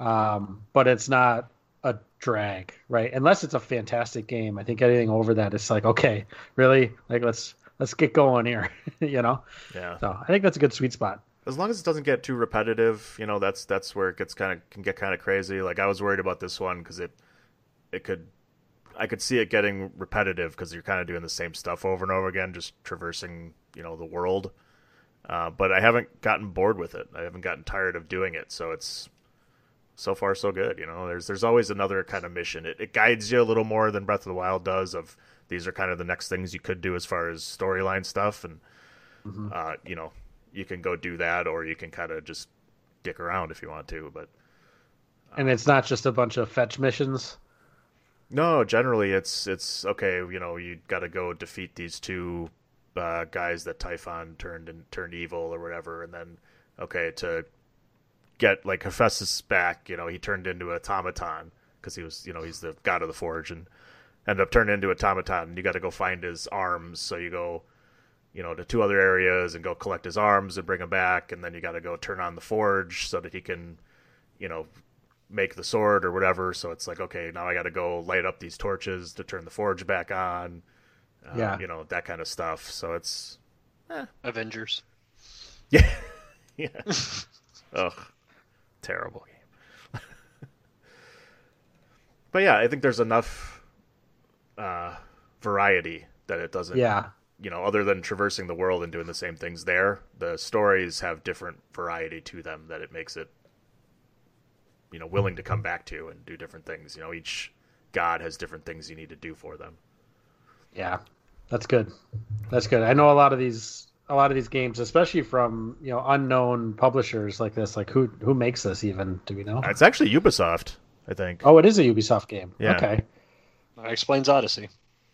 um, but it's not a drag, right? Unless it's a fantastic game. I think anything over that is like, okay, really? Like let's let's get going here, you know? Yeah. So I think that's a good sweet spot. As long as it doesn't get too repetitive, you know, that's that's where it gets kind of can get kind of crazy. Like I was worried about this one because it it could I could see it getting repetitive because you're kind of doing the same stuff over and over again, just traversing you know the world. Uh, but I haven't gotten bored with it. I haven't gotten tired of doing it. So it's so far so good. You know, there's there's always another kind of mission. It, it guides you a little more than Breath of the Wild does. Of these are kind of the next things you could do as far as storyline stuff, and Mhm. uh, you know, you can go do that, or you can kind of just dick around if you want to. But And it's not just a bunch of fetch missions. No, generally it's it's okay. You know, you got to go defeat these two uh, guys that Typhon turned and turned evil or whatever, and then okay to get like Hephaestus back. You know, he turned into an automaton because he was you know he's the god of the forge and ended up turning into a automaton. And you got to go find his arms. So you go you know to two other areas and go collect his arms and bring him back, and then you got to go turn on the forge so that he can you know make the sword or whatever. So it's like, okay, now I got to go light up these torches to turn the forge back on. Uh, Yeah. you know that kind of stuff. So it's Avengers. yeah, yeah. Ugh, terrible game. but yeah, I think there's enough uh, variety that it doesn't. Yeah. You know, other than traversing the world and doing the same things there, the stories have different variety to them that it makes it you know willing to come back to and do different things. You know, each god has different things you need to do for them. Yeah, that's good. That's good. I know a lot of these a lot of these games, especially from you know unknown publishers like this. Like who who makes this even? Do we know? It's actually Ubisoft, I think. Oh, it is a Ubisoft game. Yeah. Okay. That explains Odyssey.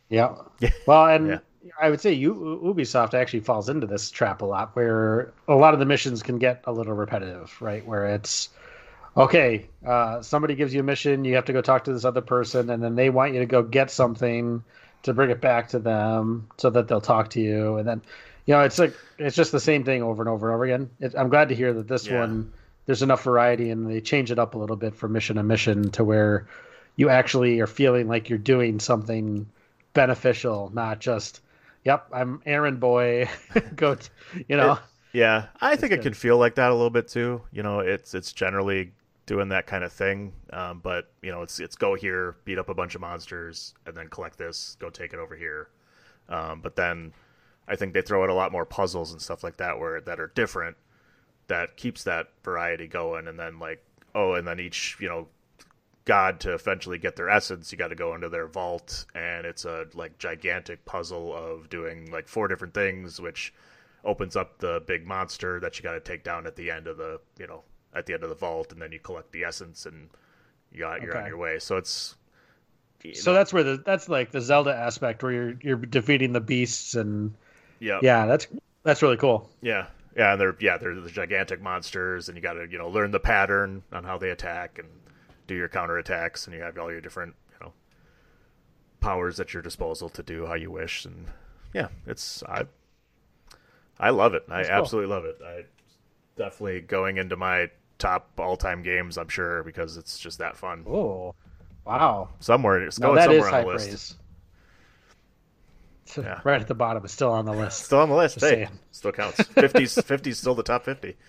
Yeah. Yeah. Well, and Yeah. I would say U- Ubisoft actually falls into this trap a lot, where a lot of the missions can get a little repetitive, right? Where it's okay, uh, somebody gives you a mission, you have to go talk to this other person, and then they want you to go get something to bring it back to them so that they'll talk to you, and then you know it's like it's just the same thing over and over and over again. It, I'm glad to hear that this Yeah. one there's enough variety and they change it up a little bit from mission to mission to where you actually are feeling like you're doing something beneficial, not just, yep, I'm errand boy. Go, t-, you know. Yeah, I think it can feel like that a little bit too. You know, it's it's generally doing that kind of thing. Um, but you know, it's it's go here, beat up a bunch of monsters, and then collect this, go take it over here. Um, but then I think they throw in a lot more puzzles and stuff like that where that are different that keeps that variety going. And then like oh, and then each you know god to eventually get their essence, you got to go into their vault, and it's a like gigantic puzzle of doing like four different things, which opens up the big monster that you got to take down at the end of the you know at the end of the vault, and then you collect the essence, and you got you're on your way. So it's So know, that's where the that's like the Zelda aspect where you're you're defeating the beasts and yeah yeah, that's that's really cool. yeah yeah, and they're yeah they're the gigantic monsters, and you got to you know learn the pattern on how they attack and do your counter attacks, and you have all your different you know powers at your disposal to do how you wish, and yeah, it's I I love it. I cool. absolutely love it. I definitely going into my top all time games. I'm sure because it's just that fun. Oh, wow! Somewhere it's No, going somewhere high on the list. praise. Yeah. Right at the bottom, it's still on the list. Still on the list. Just Hey, saying. still counts. 50's 50's still the top 50.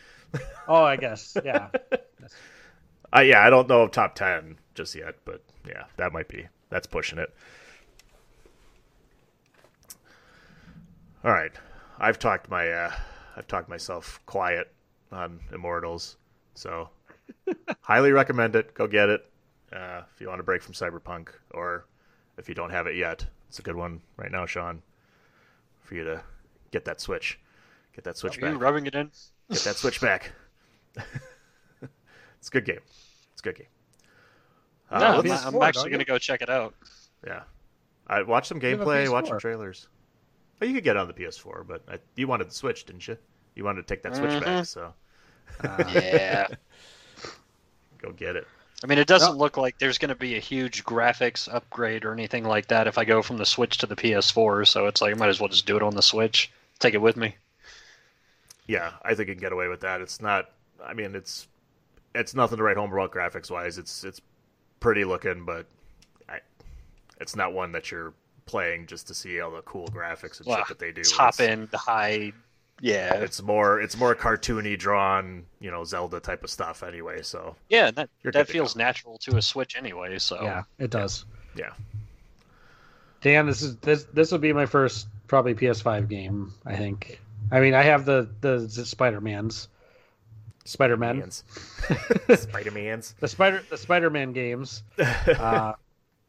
Oh, I guess yeah. Uh, yeah, I don't know of top 10 just yet, but yeah, that might be. That's pushing it. All right. I've talked my uh I've talked myself quiet on Immortals. So highly recommend it. Go get it. Uh, if you want to break from Cyberpunk or if you don't have it yet. It's a good one right now, Sean. For you to get that switch. Get that switch Are you back. rubbing it in? Get that switch back. it's a good game. It's good game. Uh, no, I'm, I'm PS4, actually going to go check it out. yeah. I watched some You have a gameplay, watched some trailers. Oh, you could get it on the PS4, but I, you wanted the Switch, didn't you? You wanted to take that Switch Mhm. back, so Yeah. go get it. I mean, it doesn't look like there's going to be a huge graphics upgrade or anything like that if I go from the Switch to the PS4. So it's like I might as well just do it on the Switch. Take it with me. Yeah, I think you can get away with that. It's not. I mean, it's it's nothing to write home about graphics wise. It's it's pretty looking, but I, it's not one that you're playing just to see all the cool graphics and Well, shit that they do. Top It's- end, high. Yeah, It's more it's more cartoony, drawn, you know, Zelda type of stuff anyway. So yeah. That You're that good to feels natural to a Switch anyway. So Yeah, it does. yeah, Dan, this is this this will be my first probably PS5 game. I think. I mean, I have the the, the Spider Mans, Spider Man, Mans. Spider Man's. the Spider the Spider Man games. Uh,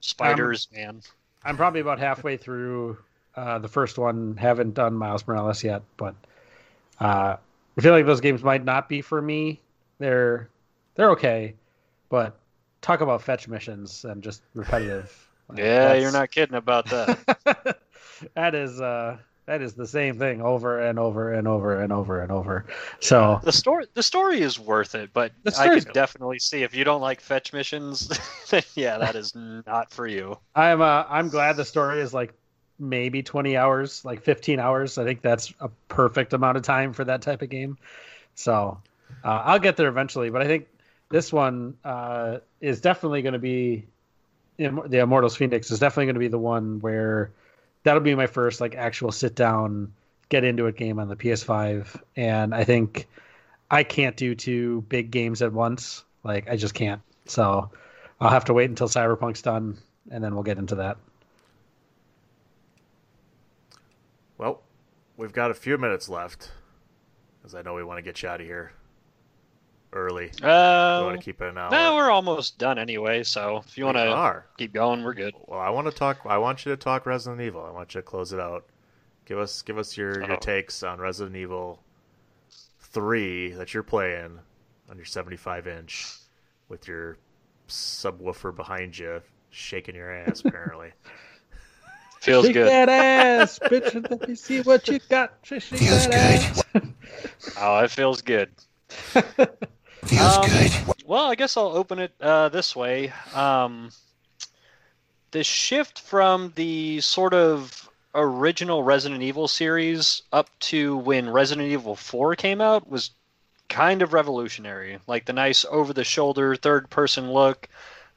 spiders, man. I'm probably about halfway through uh, the first one. Haven't done Miles Morales yet, but uh, I feel like those games might not be for me. They're they're okay, but talk about fetch missions and just repetitive. Yeah, that's- you're not kidding about that. that is uh, that is the same thing over and over and over and over and over. So the story the story is worth it, but I could definitely see if you don't like fetch missions, yeah, that is not for you. I'm uh, I'm glad the story is like maybe 20 hours, like 15 hours. I think that's a perfect amount of time for that type of game. So uh, I'll get there eventually, but I think this one uh, is definitely going to be the Immortals Fenyx is definitely going to be the one where that'll be my first like actual sit down get into it game on the PS5 and I think I can't do two big games at once. Like I just can't. So I'll have to wait until Cyberpunk's done and then we'll get into that. Well, we've got a few minutes left, because I know we want to get you out of here early. we Uh, want to keep it an hour. no, we're almost done anyway. So if you want to keep going, we're good. Well, I want to talk. I want you to talk Resident Evil. I want you to close it out. Give us, give us your, your Oh. takes on Resident Evil three that you're playing on your 75 inch with your subwoofer behind you, shaking your ass. Apparently, Feels Shake good. that ass, bitch. Let me see what you got. Shake Feels that good. ass. Oh, it feels good. Feels Um, good. Well, I guess I'll open it uh, this way. Um, the shift from the sort of original Resident Evil series up to when Resident Evil 4 came out was kind of revolutionary. Like the nice over the shoulder third person look,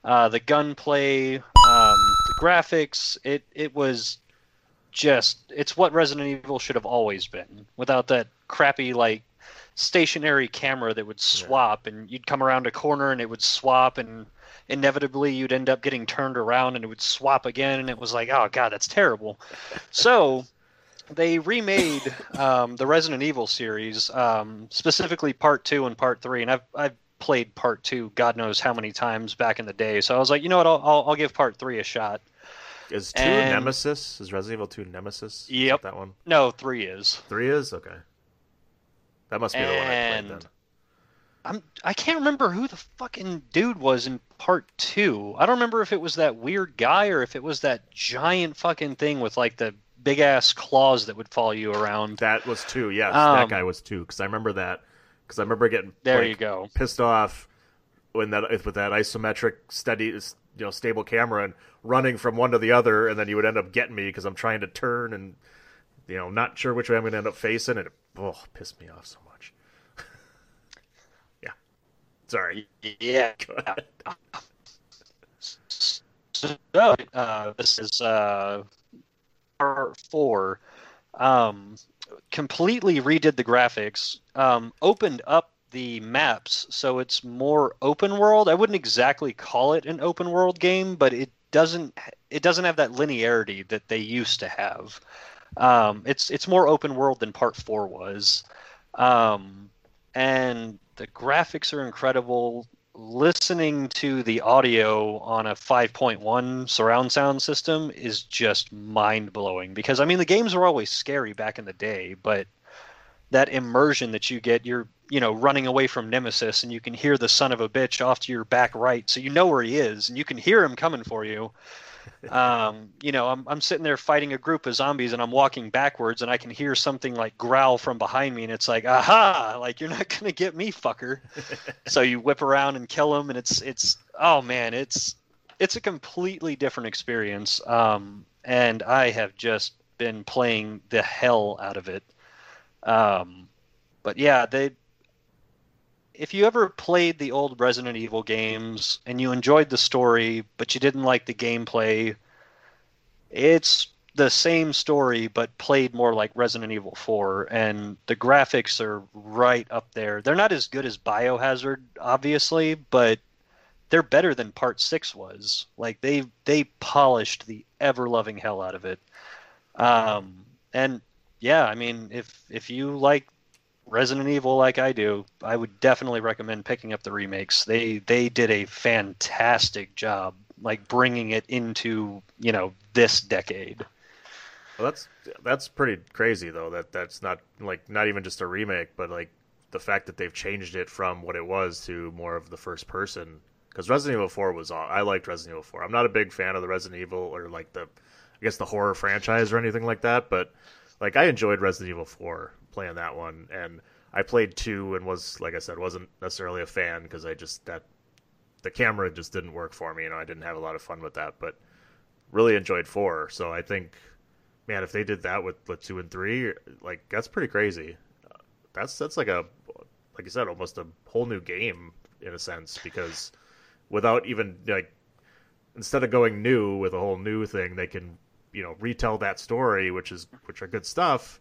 uh, the gunplay, um, the graphics. It, it was just, it's what Resident Evil should have always been without that crappy, like, stationary camera that would swap and you'd come around a corner and it would swap and inevitably you'd end up getting turned around and it would swap again and it was like oh god that's terrible so they remade um, the resident evil series um, specifically part two and part three and i've, I've played part two god knows how many times back in the day so i was like you know what i'll, I'll, I'll give part three a shot is two And- Nemesis? Is Resident Evil two Nemesis? Is Yep. that one. no three is Three is okay. That must be the one I played And- then. I'm I can't remember who the fucking dude was in part two. I don't remember if it was that weird guy or if it was that giant fucking thing with like the big ass claws that would follow you around. That was two. Yes, Um, that guy was two. Because I remember that. Because I remember getting There like, you go. pissed off when that with that isometric steady, you know, stable camera and running from one to the other, and then you would end up getting me because I'm trying to turn and you know not sure which way I'm going to end up facing, and it oh pissed me off so much. yeah, sorry. Yeah. So uh, this is uh, part four. Um, completely redid the graphics. Um, opened up the maps so it's more open world. I wouldn't exactly call it an open world game, but it doesn't it doesn't have that linearity that they used to have. Um, it's it's more open world than part four was, um, and the graphics are incredible. Listening to the audio on a 5.1 surround sound system is just mind blowing because I mean the games were always scary back in the day, but that immersion that you get, you're you know running away from Nemesis and you can hear the son of a bitch off to your back right, so you know where he is and you can hear him coming for you. Um, you know, I'm I'm sitting there fighting a group of zombies and I'm walking backwards and I can hear something like growl from behind me and it's like, aha, like you're not gonna get me, fucker. so you whip around and kill him and it's it's oh man, it's it's a completely different experience. Um, and I have just been playing the hell out of it. Um, but yeah, they if you ever played the old Resident Evil games and you enjoyed the story, but you didn't like the gameplay, it's the same story but played more like Resident Evil 4 and the graphics are right up there. They're not as good as Biohazard obviously, but they're better than Part 6 was. Like they they polished the ever loving hell out of it. Um and yeah, I mean if if you like Resident Evil like I do, I would definitely recommend picking up the remakes. They they did a fantastic job like bringing it into, you know, this decade. Well, that's that's pretty crazy though. That that's not like not even just a remake, but like the fact that they've changed it from what it was to more of the first person. Because Resident Evil Four was all I liked Resident Evil Four. I'm not a big fan of the Resident Evil or like the I guess the horror franchise or anything like that, but like I enjoyed Resident Evil Four playing that one, and I played two and was like I said wasn't necessarily a fan because I just that the camera just didn't work for me. You know, I didn't have a lot of fun with that, but really enjoyed four. So I think, man, if they did that with, two and three, like that's pretty crazy. That's that's like a like you said, almost a whole new game in a sense because without even like instead of going new with a whole new thing, they can you know retell that story, which is which are good stuff,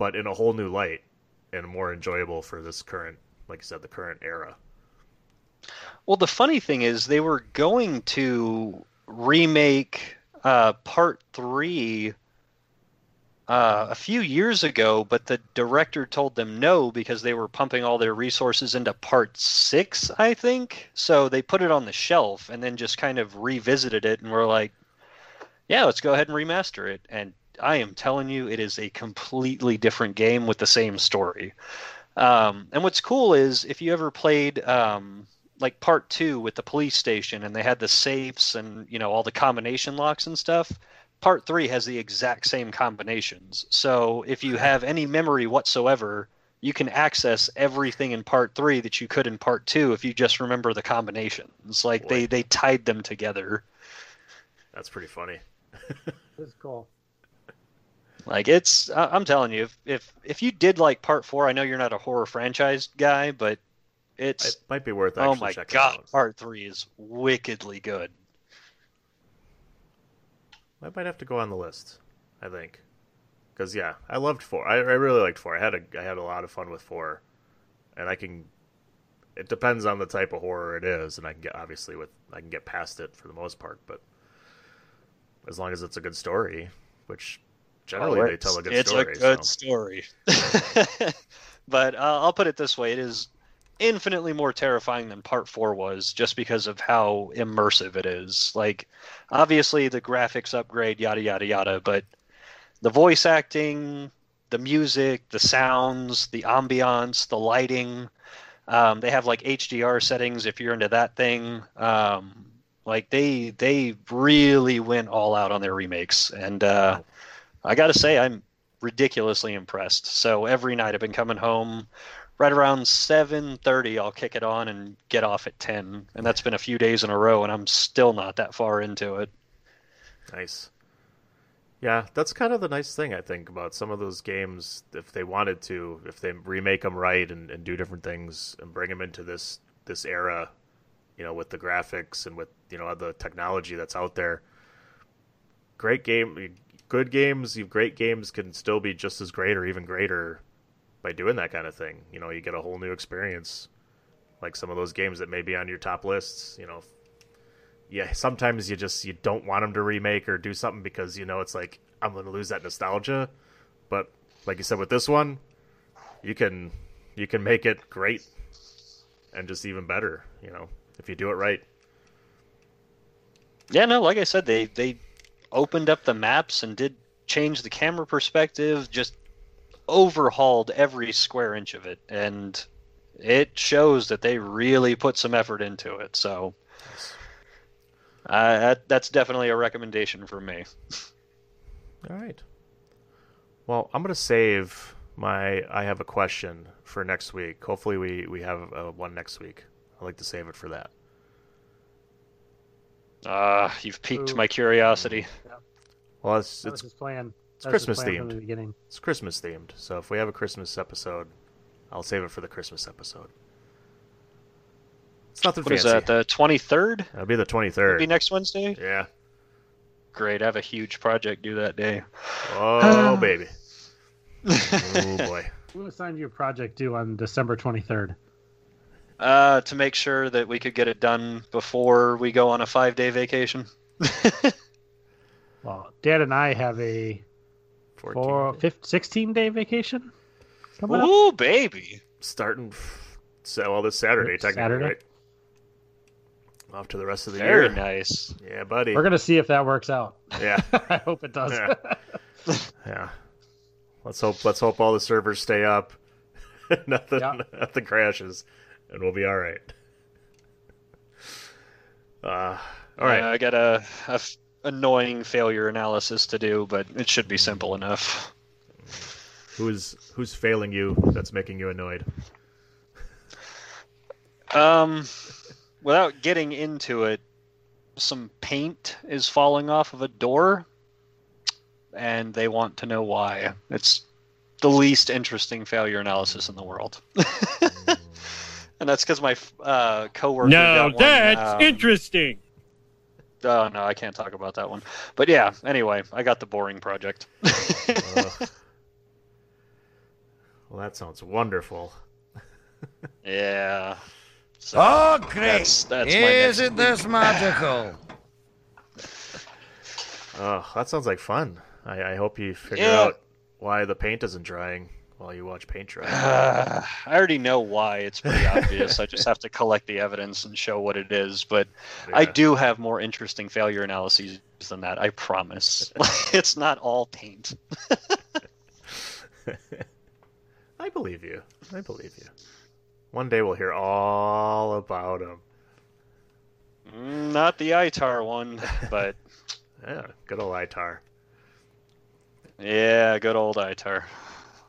but in a whole new light and more enjoyable for this current, like you said, the current era. Well, the funny thing is, they were going to remake uh, part three uh, a few years ago, but the director told them no because they were pumping all their resources into part six, I think. So they put it on the shelf and then just kind of revisited it and were like, yeah, let's go ahead and remaster it. And I am telling you, it is a completely different game with the same story. Um, and what's cool is if you ever played um, like part two with the police station and they had the safes and you know all the combination locks and stuff part three has the exact same combinations. So if you have any memory whatsoever you can access everything in part three that you could in part two if you just remember the combinations. Like Boy. they they tied them together. That's pretty funny. That's cool like it's i'm telling you if, if if you did like part four i know you're not a horror franchise guy but it's it might be worth. oh my god, out. part three is wickedly good. I might have to go on the list. I think, because yeah, I loved four. I, I really liked four. I had a I had a lot of fun with four, and I can. It depends on the type of horror it is, and I can get obviously with I can get past it for the most part, but as long as it's a good story, which generally oh, they tell a good it's story. It's a good so. story. but uh, I'll put it this way: it is infinitely more terrifying than part four was just because of how immersive it is. Like, obviously, the graphics upgrade, yada, yada, yada, but the voice acting, the music, the sounds, the ambiance, the lighting. Um, they have like HDR settings if you're into that thing. Um, like they they really went all out on their remakes, and uh, I got to say I'm ridiculously impressed. So every night I've been coming home right around 7:30 I'll kick it on and get off at 10 and that's been a few days in a row and I'm still not that far into it. Nice. Yeah, that's kind of the nice thing I think about some of those games if they wanted to, if they remake them right and, and do different things and bring them into this this era, you know, with the graphics and with, you know, the technology that's out there. Great game good games, great games can still be just as great or even greater by doing that kind of thing. You know, you get a whole new experience. Like some of those games that may be on your top lists, you know. Yeah, sometimes you just you don't want them to remake or do something because you know it's like I'm going to lose that nostalgia. But like you said with this one, you can you can make it great and just even better, you know, if you do it right. Yeah, no, like I said, they they opened up the maps and did change the camera perspective, just overhauled every square inch of it, and it shows that they really put some effort into it. So uh, that, that's definitely a recommendation for me. All right. Well, I'm gonna save my. I have a question for next week. Hopefully, we we have uh, one next week. I'd like to save it for that. Ah, uh, you've piqued Ooh. my curiosity. Yeah. Well, it's, it's his plan. It's Christmas themed. It's Christmas themed. So if we have a Christmas episode, I'll save it for the Christmas episode. It's nothing What is fancy. that? The twenty third? That'll be the twenty third. Be next Wednesday. Yeah. Great. I have a huge project due that day. Oh baby. oh boy. Who assigned you a project due on December 23rd? Uh, to make sure that we could get it done before we go on a five day vacation. Well, Dad and I have a 14 four, 15, 16 day vacation. coming up. Ooh, baby. Starting so well this Saturday, technically, Saturday? right? Off to the rest of the Very year. nice. Yeah, buddy. We're gonna see if that works out. Yeah. I hope it does. Yeah. yeah. Let's hope let's hope all the servers stay up. nothing Yeah. nothing crashes. And we'll be alright. Uh all right. Yeah, I got a, a f- annoying failure analysis to do, but it should be simple enough. Who's who's failing you that's making you annoyed? Um, without getting into it, some paint is falling off of a door, and they want to know why. It's the least interesting failure analysis in the world. and that's because my uh, coworker. Now got one, that's um, interesting. Oh no, I can't talk about that one. But yeah, anyway, I got the boring project. Ugh. well, that sounds wonderful. yeah. So Oh, great. That's, that's Isn't this magical? Oh, that sounds like fun. I, I hope you figure Yeah. out why the paint isn't drying while you watch paint dry. Uh, I already know why. It's pretty obvious. I just have to collect the evidence and show what it is. But I do have more interesting failure analyses than that. I promise. it's not all paint. I believe you. I believe you. One day we'll hear all about them. Mm, Not the ITAR one, but Yeah, good old ITAR. yeah, good old ITAR.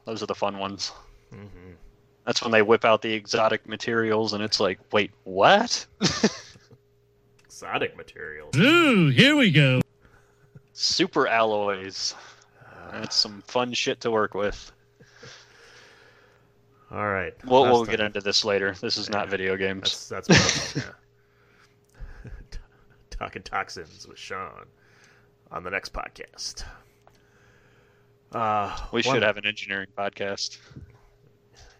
Those are the fun ones. hmm That's when they whip out the exotic materials, and it's like, wait, what? Exotic materials. Ooh, here we go. Super alloys. That's some fun shit to work with. All right. We'll, we'll time. get into this later. This is not video games. That's that's what I'm- yeah. Talking toxins with Sean on the next podcast. Uh, We one- should have an engineering podcast.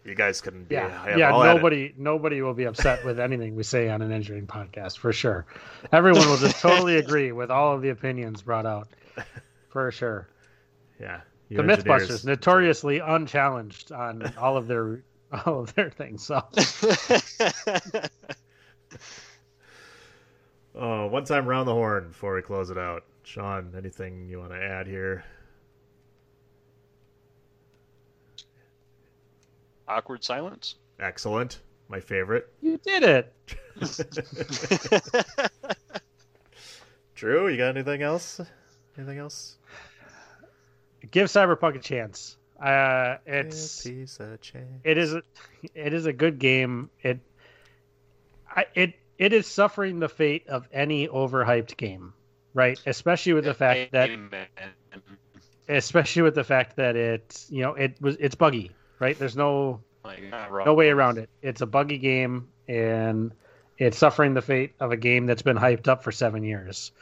You guys can. Be, Yeah, have yeah. all at. Nobody, nobody will be upset with anything we say on an engineering podcast for sure. Everyone will just totally agree with all of the opinions brought out, for sure. Yeah. the MythBusters notoriously unchallenged on all of their all of their things. So Oh, one time round the horn before we close it out. Sean, anything you want to add here? Awkward silence. Excellent. My favorite. you did it. Drew, you got anything else? Anything else? Give Cyberpunk a chance. Uh, it's piece of chance. it is a, it is a good game. It I, it it is suffering the fate of any overhyped game, right? Especially with the fact that Amen. especially with the fact that it's you know it was it's buggy, right? There's no Like, you're not wrong. no way around it. It's a buggy game, and it's suffering the fate of a game that's been hyped up for seven years.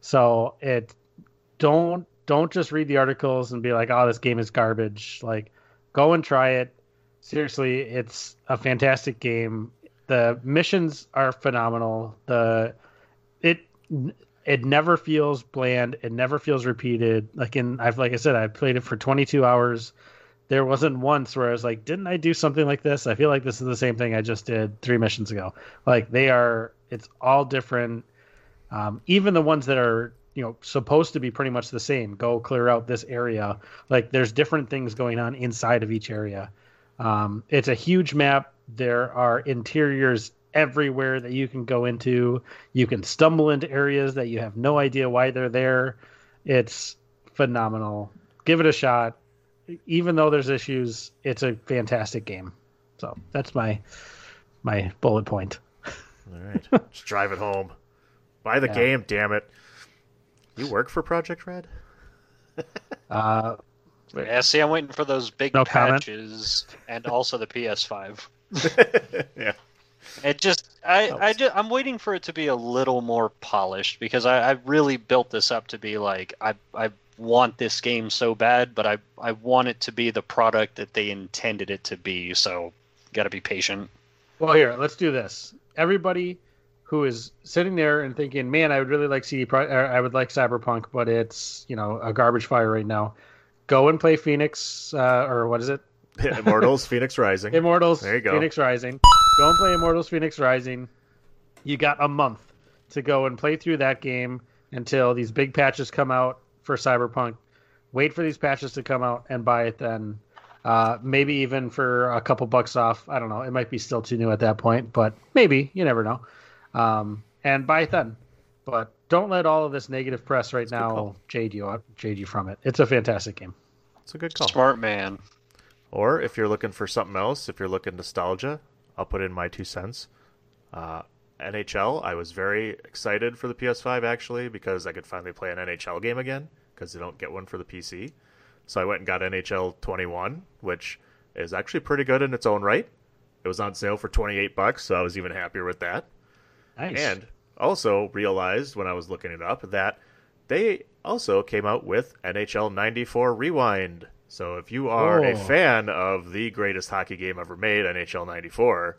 So it don't don't just read the articles and be like, "Oh, this game is garbage." Like, go and try it. Seriously, it's a fantastic game. The missions are phenomenal. The it it never feels bland. It never feels repeated. Like in I've like I said, I played it for 22 hours there wasn't once where I was like, didn't I do something like this? I feel like this is the same thing I just did three missions ago. Like they are, it's all different. Um, even the ones that are, you know, supposed to be pretty much the same. Go clear out this area. Like there's different things going on inside of each area. Um, it's a huge map. There are interiors everywhere that you can go into. You can stumble into areas that you have no idea why they're there. It's phenomenal. Give it a shot even though there's issues, it's a fantastic game. So that's my my bullet point. All right. Just drive it home. Buy the Yeah. game, damn it. You work for Projekt Red? Uh, Yeah, see, I'm waiting for those big No comment. patches and also the PS5. yeah. It just I I just I'm waiting for it to be a little more polished because I, I really built this up to be like I I want this game so bad, but I I want it to be the product that they intended it to be. So got to be patient. Well, here, let's do this. Everybody who is sitting there and thinking, "Man, I would really like CD Pro- or I would like Cyberpunk, but it's you know a garbage fire right now." Go and play Fenyx, uh, or what is it? Immortals, Fenyx Rising. Immortals, There you go. Fenyx Rising. Go and play Immortals, Fenyx Rising. You got a month to go and play through that game until these big patches come out for Cyberpunk. Wait for these patches to come out and buy it then. Uh, maybe even for a couple bucks off. I don't know. It might be still too new at that point, but maybe you never know. Um, and buy it then. But don't let all of this negative press right now jade you jade you from it. It's a fantastic game. It's a good call. Smart man. Or if you're looking for something else, if you're looking nostalgia, I'll put in my two cents. Uh, NHL, I was very excited for the PS5 actually because I could finally play an NHL game again because they don't get one for the PC. So I went and got NHL 21, which is actually pretty good in its own right. It was on sale for 28 bucks, so I was even happier with that. Nice. And also realized when I was looking it up that they also came out with NHL 94 Rewind. So if you are a Oh. fan of the greatest hockey game ever made, NHL 94,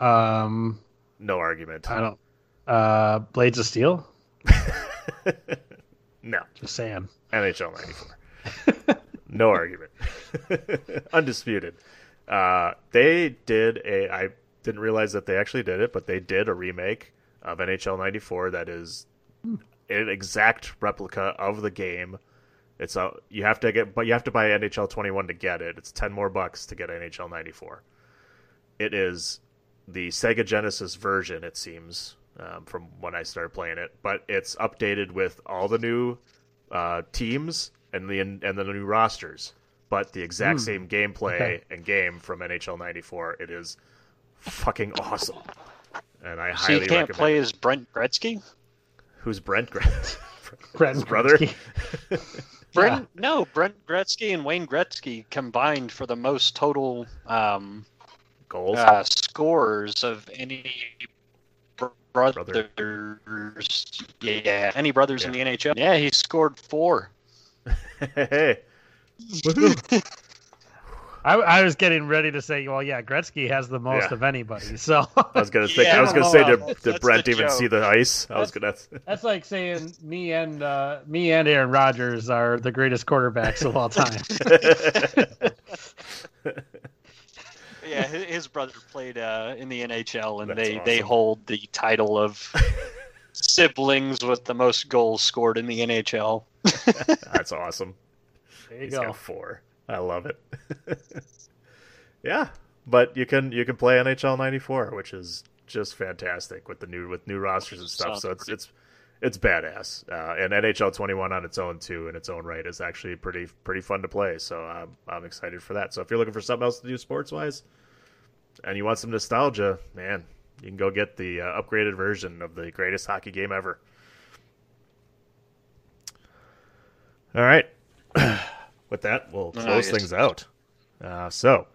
Um, no argument. I don't. Uh, Blades of Steel. No, Just saying. NHL 94. no argument. Undisputed. Uh, they did a. I didn't realize that they actually did it, but they did a remake of NHL 94 that is an exact replica of the game. It's a you have to get, but you have to buy NHL 21 to get it. It's ten more bucks to get NHL 94. It is the Sega Genesis version, it seems, um, from when I started playing it. But it's updated with all the new uh, teams and the and the new rosters, but the exact Hmm. same gameplay Okay. and game from NHL '94. It is fucking awesome, and I So highly you can't recommend. play it. as Brent Gretzky. Who's Brent Grant? Brent His brother. Gretzky. Brent, no, Brent Gretzky and Wayne Gretzky combined for the most total um, Goals. uh, scores of any br- brothers. Yeah, any brothers in the NHL. Yeah, he scored four. hey, I, I was getting ready to say, well, yeah, Gretzky has the most Yeah. of anybody. So I was gonna say. Yeah, I was gonna say, no, did, did that's Brent even joke. see the ice? I was gonna. that's like saying me and uh, me and Aaron Rodgers are the greatest quarterbacks of all time. Yeah, his brother played uh, in the NHL, and That's they, they hold the title of siblings with the most goals scored in the NHL. That's awesome. There you He's go. got four. I love it. yeah, but you can you can play NHL '94, which is just fantastic with the new with new rosters and stuff. Sounds So it's it's it's badass. Uh, and NHL 21 on its own too, in its own right, is actually pretty pretty fun to play. So I'm I'm excited for that. So if you're looking for something else to do sports wise, and you want some nostalgia, man, you can go get the uh, upgraded version of the greatest hockey game ever. All right. With that, we'll close things out. Uh, so,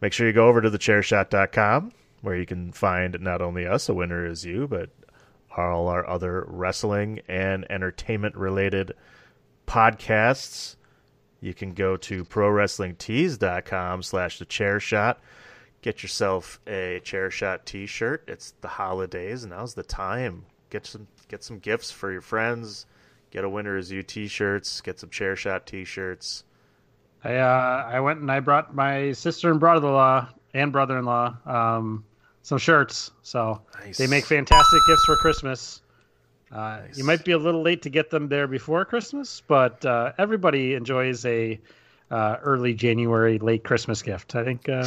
make sure you go over to thechairshot.com where you can find not only us, a winner is you, but all our other wrestling and entertainment related podcasts. You can go to prowrestlingtees.com slash the chair shot. Get yourself a chair shot t shirt. It's the holidays, and now's the time. Get some get some gifts for your friends. Get a winner is you t shirts. Get some chair shot t shirts. I uh, I went and I brought my sister and brother-in-law and brother-in-law um, some shirts. So Nice. they make fantastic gifts for Christmas. Uh, Nice. You might be a little late to get them there before Christmas, but uh, everybody enjoys a uh, early January, late Christmas gift. I think uh,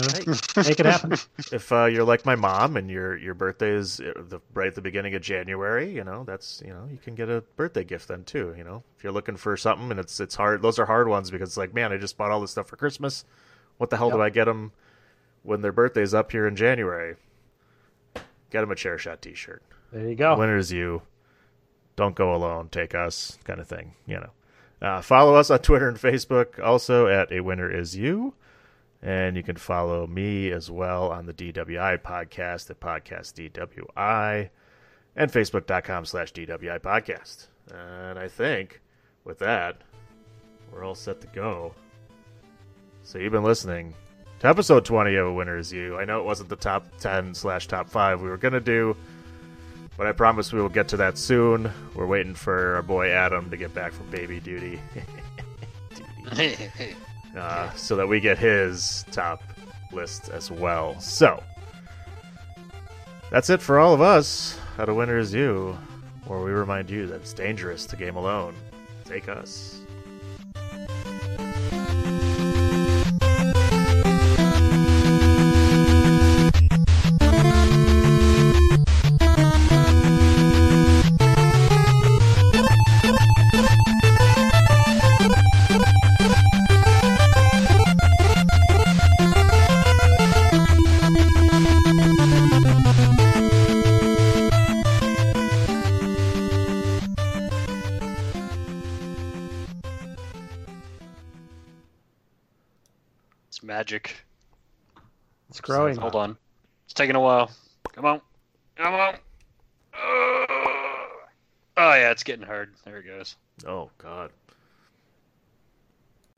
make it happen. if uh, you're like my mom and your your birthday is uh, the, right at the beginning of January, you know that's you know you can get a birthday gift then too. You know if you're looking for something and it's it's hard, those are hard ones because it's like man, I just bought all this stuff for Christmas. What the hell do I get them when their birthday's up here in January? Get them a chair shot T-shirt. There you go. Winners you. Don't go alone. Take us, kind of thing. You know. Uh, follow us on Twitter and Facebook, also at a winner is you. And you can follow me as well on the DWI podcast at podcast DWI and facebook.com slash DWI podcast. And I think with that, we're all set to go. So you've been listening to episode 20 of A Winner Is You. I know it wasn't the top 10 slash top 5 we were going to do, but I promise we will get to that soon. We're waiting for our boy Adam to get back from baby duty. duty. Uh, so that we get his top list as well. So, that's it for all of us at A Winner Is You, where we remind you that it's dangerous to game alone. Take us. Growing. Hold on. It's taking a while. Come on. Come on. Oh, yeah, it's getting hard. There it goes. Oh, God.